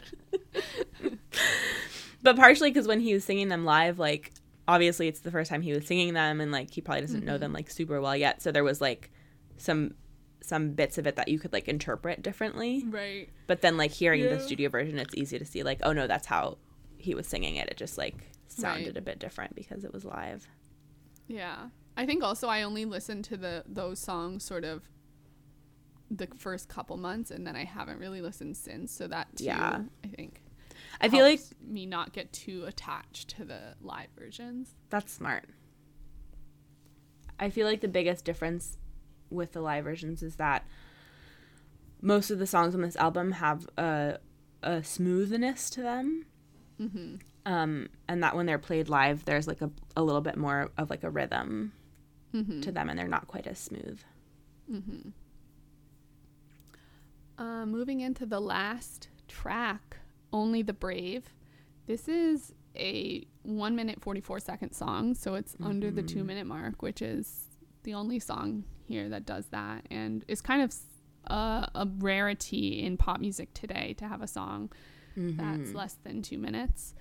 but partially because when he was singing them live like obviously it's the first time he was singing them and like he probably doesn't know them mm-hmm. like super well yet so there was like some some bits of it that you could like interpret differently Right. but then like hearing the studio version it's easy to see like oh no that's how he was singing it it just like sounded Right. a bit different because it was live Yeah. I think also I only listened to the those songs sort of the first couple months and then I haven't really listened since. So that too, Yeah. I think i feel like me not get too attached to the live versions. That's smart. I feel like the biggest difference with the live versions is that most of the songs on this album have a, a smoothness to them. Mm-hmm. Um, and that when they're played live, there's like a, a little bit more of like a rhythm Mm-hmm. to them and they're not quite as smooth. Mm-hmm. Uh, moving into the last track, Only the Brave. This is a 1 minute 44 second song, so it's under the 2 minute mark, which is the only song here that does that and it's kind of a rarity in pop music today to have a song that's less than 2 minutes.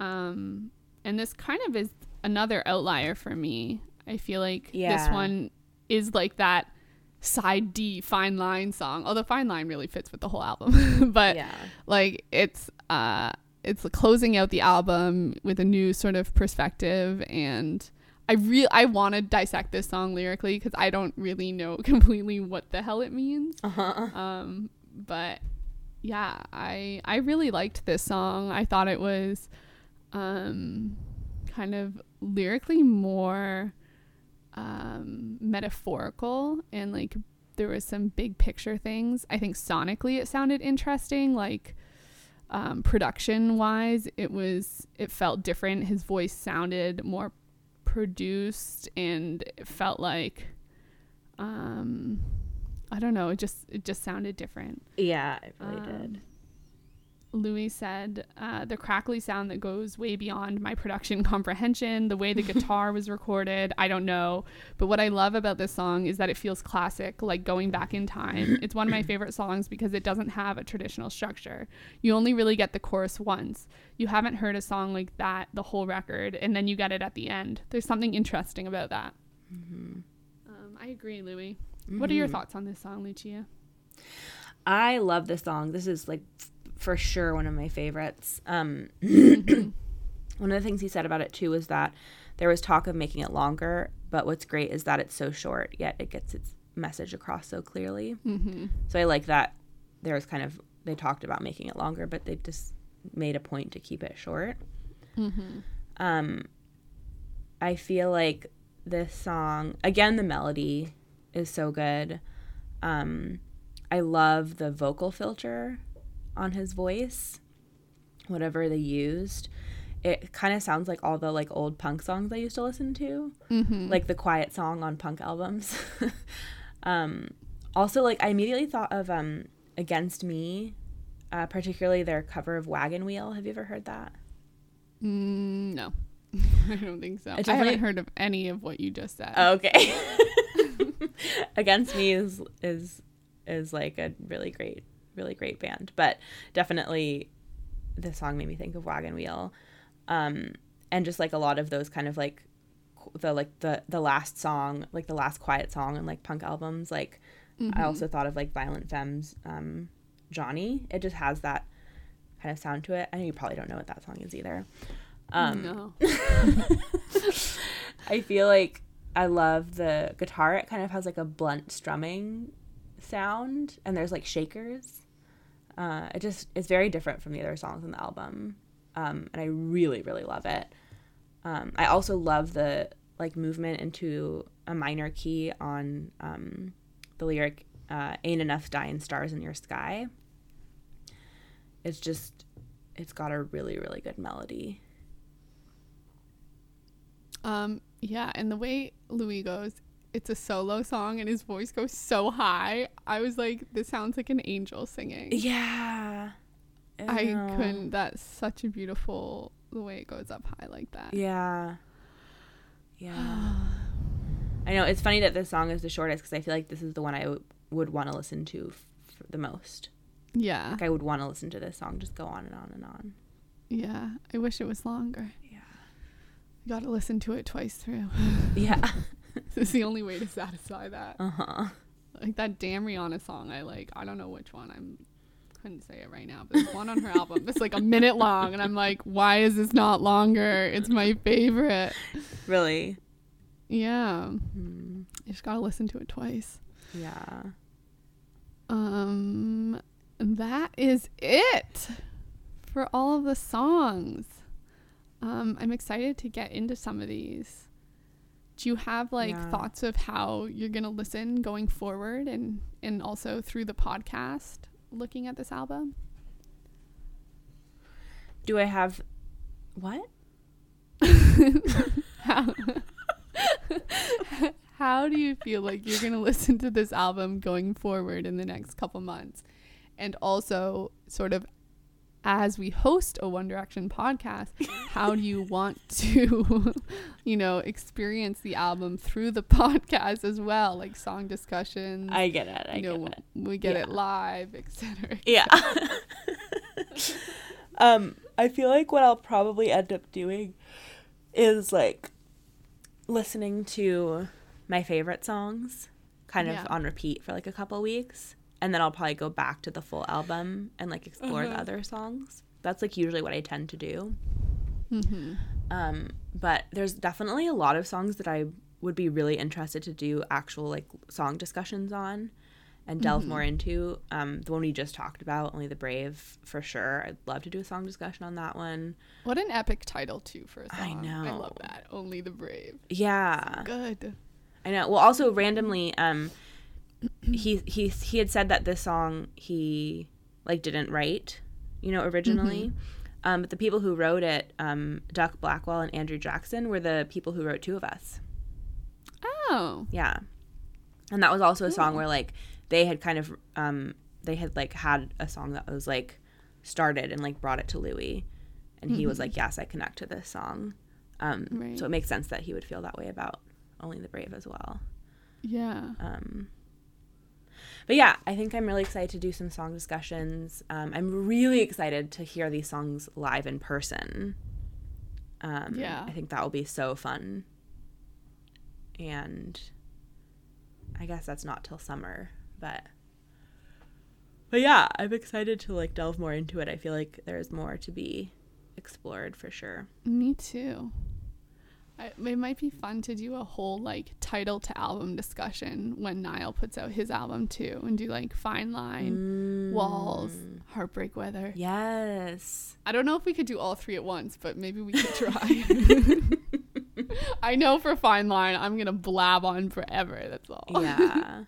Um, and this kind of is another outlier for me. I feel like this one is like that side D fine line song. Although fine line really fits with the whole album, (laughs) but yeah. like it's uh it's closing out the album with a new sort of perspective and I real I want to dissect this song lyrically because I don't really know (laughs) completely what the hell it means. Uh-huh. Um, but yeah, I I really liked this song. I thought it was um kind of lyrically more um metaphorical and like there was some big picture things. I think sonically it sounded interesting like um, production wise it was it felt different his voice sounded more produced and it felt like um i don't know it just it just sounded different Yeah, it really Um, did. Louis said, uh, the crackly sound that goes way beyond my production (laughs) comprehension, the way the (laughs) guitar was recorded, I don't know. But what I love about this song is that it feels classic, like going back in time. (coughs) It's one of my favorite songs because it doesn't have a traditional structure. You only really get the chorus once. You haven't heard a song like that the whole record, and then you get it at the end. There's something interesting about that. Um, I agree, Louis. What are your thoughts on this song, Lucia? I love this song. This is like for sure one of my favorites. Um, (coughs) one of the things he said about it too was that there was talk of making it longer, but what's great is that it's so short, yet it gets its message across so clearly. Mm-hmm. So I like that there was kind of they talked about making it longer, but they just made a point to keep it short. Mm-hmm. Um, I feel like this song again, the melody is so good. Um, I love the vocal filter on his voice, whatever they used. It kind of sounds like all the like old punk songs I used to listen to, Mm-hmm. like the quiet song on punk albums. (laughs) um, also, like I immediately thought of um, "Against Me," uh, particularly their cover of "Wagon Wheel." Have you ever heard that? Mm, no, (laughs) I don't think so. I haven't heard of any of what you just said. Okay. (laughs) Against Me is is is like a really great really great band. But definitely, the song made me think of Wagon Wheel, um, and just like a lot of those kind of like the like the the last song, like the last quiet song in like punk albums. Like I also thought of like Violent Femmes, um, Johnny. It just has that kind of sound to it. I know you probably don't know what that song is either. Um, no. (laughs) (laughs) I feel like I love the guitar. It kind of has like a blunt strumming sound, and there's like shakers. Uh, it just it's very different from the other songs in the album, um, and I really really love it. Um, I also love the like movement into a minor key on um, the lyric uh, "Ain't enough dying stars in your sky." It's just it's got a really really good melody. Um, yeah, and the way Louis goes, it's a solo song and his voice goes so high. I was like, this sounds like an angel singing. Yeah. I know. couldn't. That's such a beautiful the way it goes up high like that. Yeah. Yeah. (sighs) I know. It's funny that this song is the shortest because I feel like this is the one I w- would want to listen to f- the most. Yeah, Like, I would want to listen to this song just go on and on and on. yeah. I wish it was longer. Yeah. You got to listen to it twice through. Yeah. (laughs) (laughs) (laughs) this is the only way to satisfy that. Uh huh. Like that Damn Rihanna song, I like. I don't know which one. I'm couldn't say it right now, but there's one on her album It's like a minute long, and I'm like, why is this not longer? It's my favorite. Really? Yeah, Mm, you just gotta listen to it twice. yeah. Um, that is it for all of the songs. Um, I'm excited to get into some of these. Do you have like Yeah. thoughts of how you're gonna listen going forward, and and also through the podcast, looking at this album? Do I have. What? (laughs) How, (laughs) how do you feel like you're going to listen to this album going forward in the next couple months? And also, sort of as we host a One Direction podcast, how do you (laughs) want to, (laughs) you know, experience the album through the (laughs) podcast as well, like song discussions? I get it. I you know, get it. we get it Yeah. live, etc. Yeah. um, I feel like what I'll probably end up doing is like listening to my favorite songs kind of Yeah. on repeat for like a couple weeks. And then I'll probably go back to the full album and like explore the Uh-huh. other songs. That's like usually what I tend to do. Mm-hmm. Um, but there's definitely a lot of songs that I would be really interested to do actual like song discussions on and delve more into. Um, the one we just talked about, Only the Brave, for sure. I'd love to do a song discussion on that one. What an epic title, too, for a song. I know. I love that. Only the Brave. Yeah, Good. I know. Well, also randomly, um, he he he had said that this song he like didn't write, you know, originally. Um, but the people who wrote it, um, Duck Blackwell and Andrew Jackson, were the people who wrote Two of Us. Oh. Yeah. And that was also a song where like they had kind of um they had like had a song that was like started and like brought it to Louis and he was like, Yes, I connect to this song. Um Right. so it makes sense that he would feel that way about Only the Brave as well. Yeah. Um but yeah, I think I'm really excited to do some song discussions. Um, I'm really excited to hear these songs live in person. Um, Yeah. I think that will be so fun. And I guess that's not till summer, but but yeah, I'm excited to like delve more into it. I feel like there's more to be explored for sure. Me too. It might be fun to do a whole like title to album discussion when Niall puts out his album too, and do like Fine Line, mm. Walls, Heartbreak Weather. Yes. I don't know if we could do all three at once, but maybe we could try. (laughs) (laughs) I know for Fine Line, I'm gonna blab on forever. That's all. yeah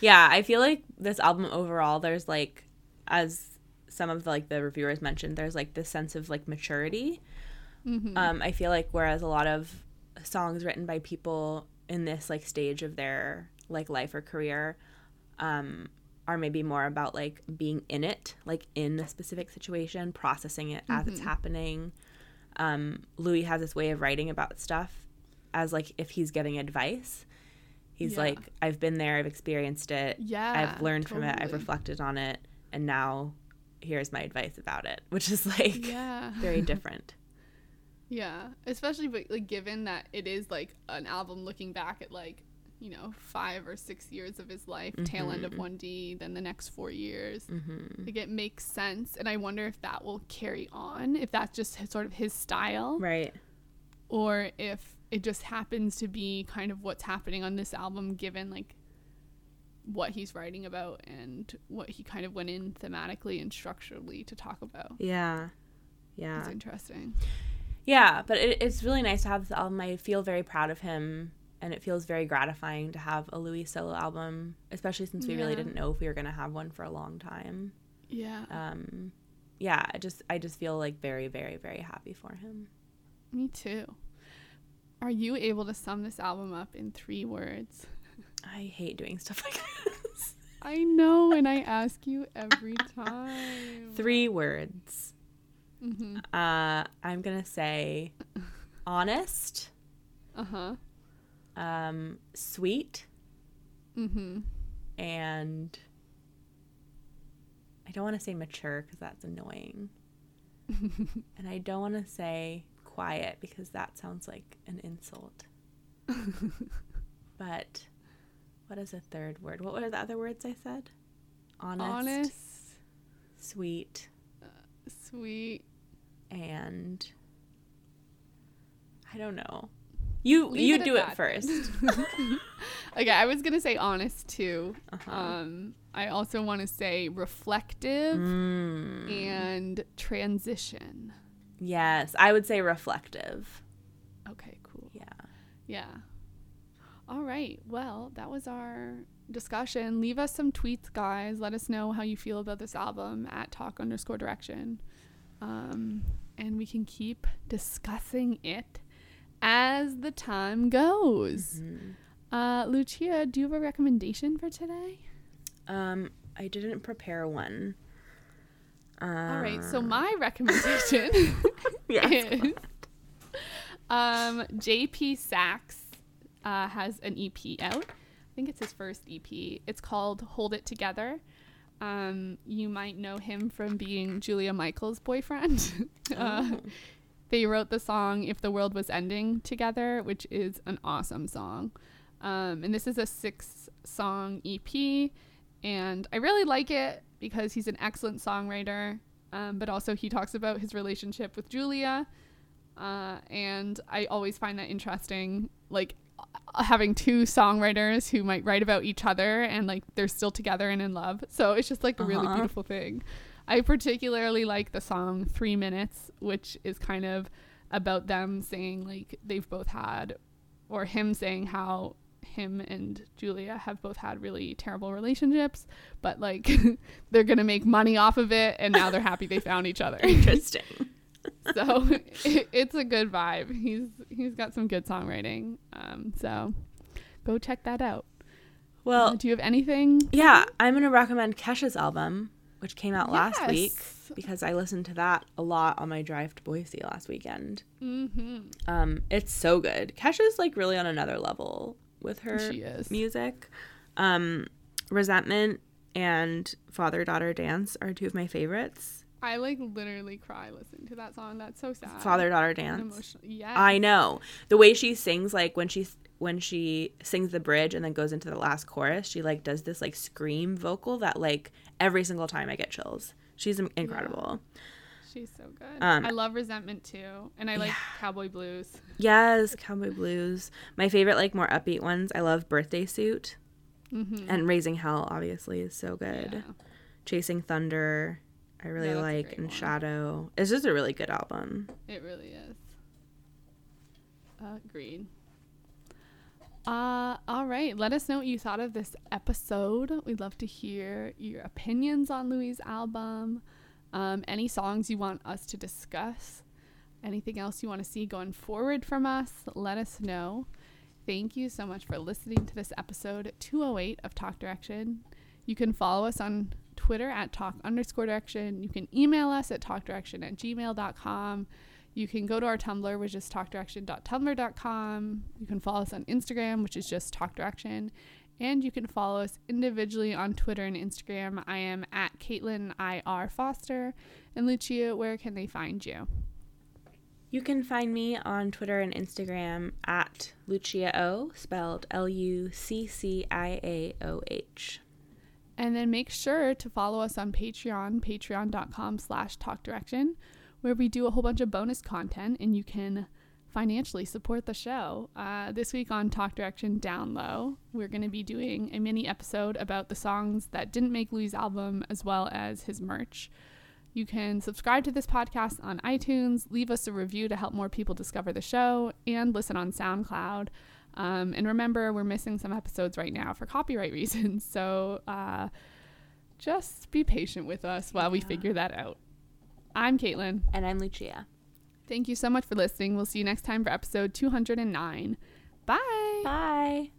yeah i feel like this album overall there's like as some of the, like the reviewers mentioned there's like this sense of like maturity Mhm. um i feel like whereas a lot of songs written by people in this like stage of their like life or career um are maybe more about like being in it like in a specific situation processing it as it's happening um louis has this way of writing about stuff as like if he's giving advice he's Yeah. like i've been there i've experienced it Yeah, i've learned from it i've reflected on it and now here's my advice about it, (laughs) which is like Yeah. very (laughs) different. Yeah, especially but like given that it is like an album looking back at like you know five or six years of his life, tail end of Mm-hmm. one D, then the next four years. hmm Like it makes sense, and I wonder if that will carry on, if that's just sort of his style, Right. or if it just happens to be kind of what's happening on this album, given like what he's writing about and what he kind of went in thematically and structurally to talk about. Yeah. Yeah. It's interesting. Yeah, but it, it's really nice to have this album. I feel very proud of him, and it feels very gratifying to have a Louis solo album, especially since we really didn't know if we were gonna have one for a long time. Yeah, Um, yeah, I just I just feel like very very very happy for him. me too. Are you able to sum this album up in three words? (laughs) I hate doing stuff like this. I know, and I (laughs) ask you every (laughs) time. Three words. Mm-hmm. Uh, I'm gonna say honest, Uh huh. um, sweet, Mm-hmm. and I don't want to say mature because that's annoying. (laughs) and I don't want to say quiet because that sounds like an insult. but what is a third word? What were the other words I said? Honest, Honest, sweet, sweet. And I don't know. You Leave you it do it that first. (laughs) (laughs) Okay, I was gonna say honest too. Uh-huh. Um, I also want to say reflective Mm. and transition. Yes, I would say reflective. Okay, cool. Yeah. Yeah. All right. Well, that was our discussion. Leave us some tweets, guys. Let us know how you feel about this album at talk underscore direction. Um, and we can keep discussing it as the time goes. Mm-hmm. Uh, Lucia, do you have a recommendation for today? Um, I didn't prepare one. Uh, All right. So my recommendation (laughs) yes. is um, JP Saxe uh, has an EP out. I think it's his first EP. It's called Hold It Together. Um, you might know him from being Julia Michaels' boyfriend. (laughs) uh, Oh. they wrote the song If the World Was Ending together, which is an awesome song. Um, and this is a six song EP. And I really like it because he's an excellent songwriter. Um, but also, he talks about his relationship with Julia. Uh, and I always find that interesting. Like, having two songwriters who might write about each other and like they're still together and in love. So it's just like a really Uh-huh. beautiful thing. I particularly like the song Three Minutes, which is kind of about them saying like they've both had, or him saying how him and Julia have both had really terrible relationships, but like (laughs) they're gonna make money off of it and now they're happy they found each other. (laughs) Interesting. So (laughs) it, it's a good vibe. He's he's got some good songwriting. Um, so go check that out. Uh, Well, do you have anything? yeah, I'm gonna recommend Kesha's album, which came out last week because I listened to that a lot on my drive to Boise last weekend. Mm-hmm. Um, it's so good. Kesha's like really on another level with her music. Um, Resentment and Father Daughter Dance are two of my favorites. I like literally cry listening to that song. That's so sad. Father Daughter Dance. emotional. Yeah. I know the way she sings, like when she when she sings the bridge and then goes into the last chorus, she like does this like scream vocal that like every single time I get chills. She's incredible. She's so good. Um, I love Resentment too, and I like Cowboy Blues. Yes, Cowboy Blues. My favorite, like more upbeat ones. I love Birthday Suit Mm-hmm. and Raising Hell. Obviously, is so good. Yeah. Chasing Thunder. I really a like and one. Shadow. It's just a really good album. It really is. Agreed. Uh, all right. Let us know what you thought of this episode. We'd love to hear your opinions on Louis' album. Um, any songs you want us to discuss. Anything else you want to see going forward from us, let us know. Thank you so much for listening to this episode 208 of Talk Direction. You can follow us on Twitter at talk underscore direction. You can email us at talkdirection at gmail.com. You can go to our Tumblr, which is talkdirection.tumblr.com. You can follow us on Instagram, which is just talkdirection. And you can follow us individually on Twitter and Instagram. I am at Caitlin IR Foster. And Lucia, where can they find you? You can find me on Twitter and Instagram at Lucia O, spelled L U C C I A O H. And then make sure to follow us on Patreon, patreon.com slash talkdirection, where we do a whole bunch of bonus content and you can financially support the show. Uh, this week on Talk Direction Down Low, we're going to be doing a mini episode about the songs that didn't make Louis' album as well as his merch. You can subscribe to this podcast on iTunes, leave us a review to help more people discover the show, and listen on SoundCloud. Um, and remember, we're missing some episodes right now for copyright (laughs) reasons. So uh, just be patient with us while we figure that out. I'm Caitlin. And I'm Lucia. Thank you so much for listening. We'll see you next time for episode 209. Bye. Bye.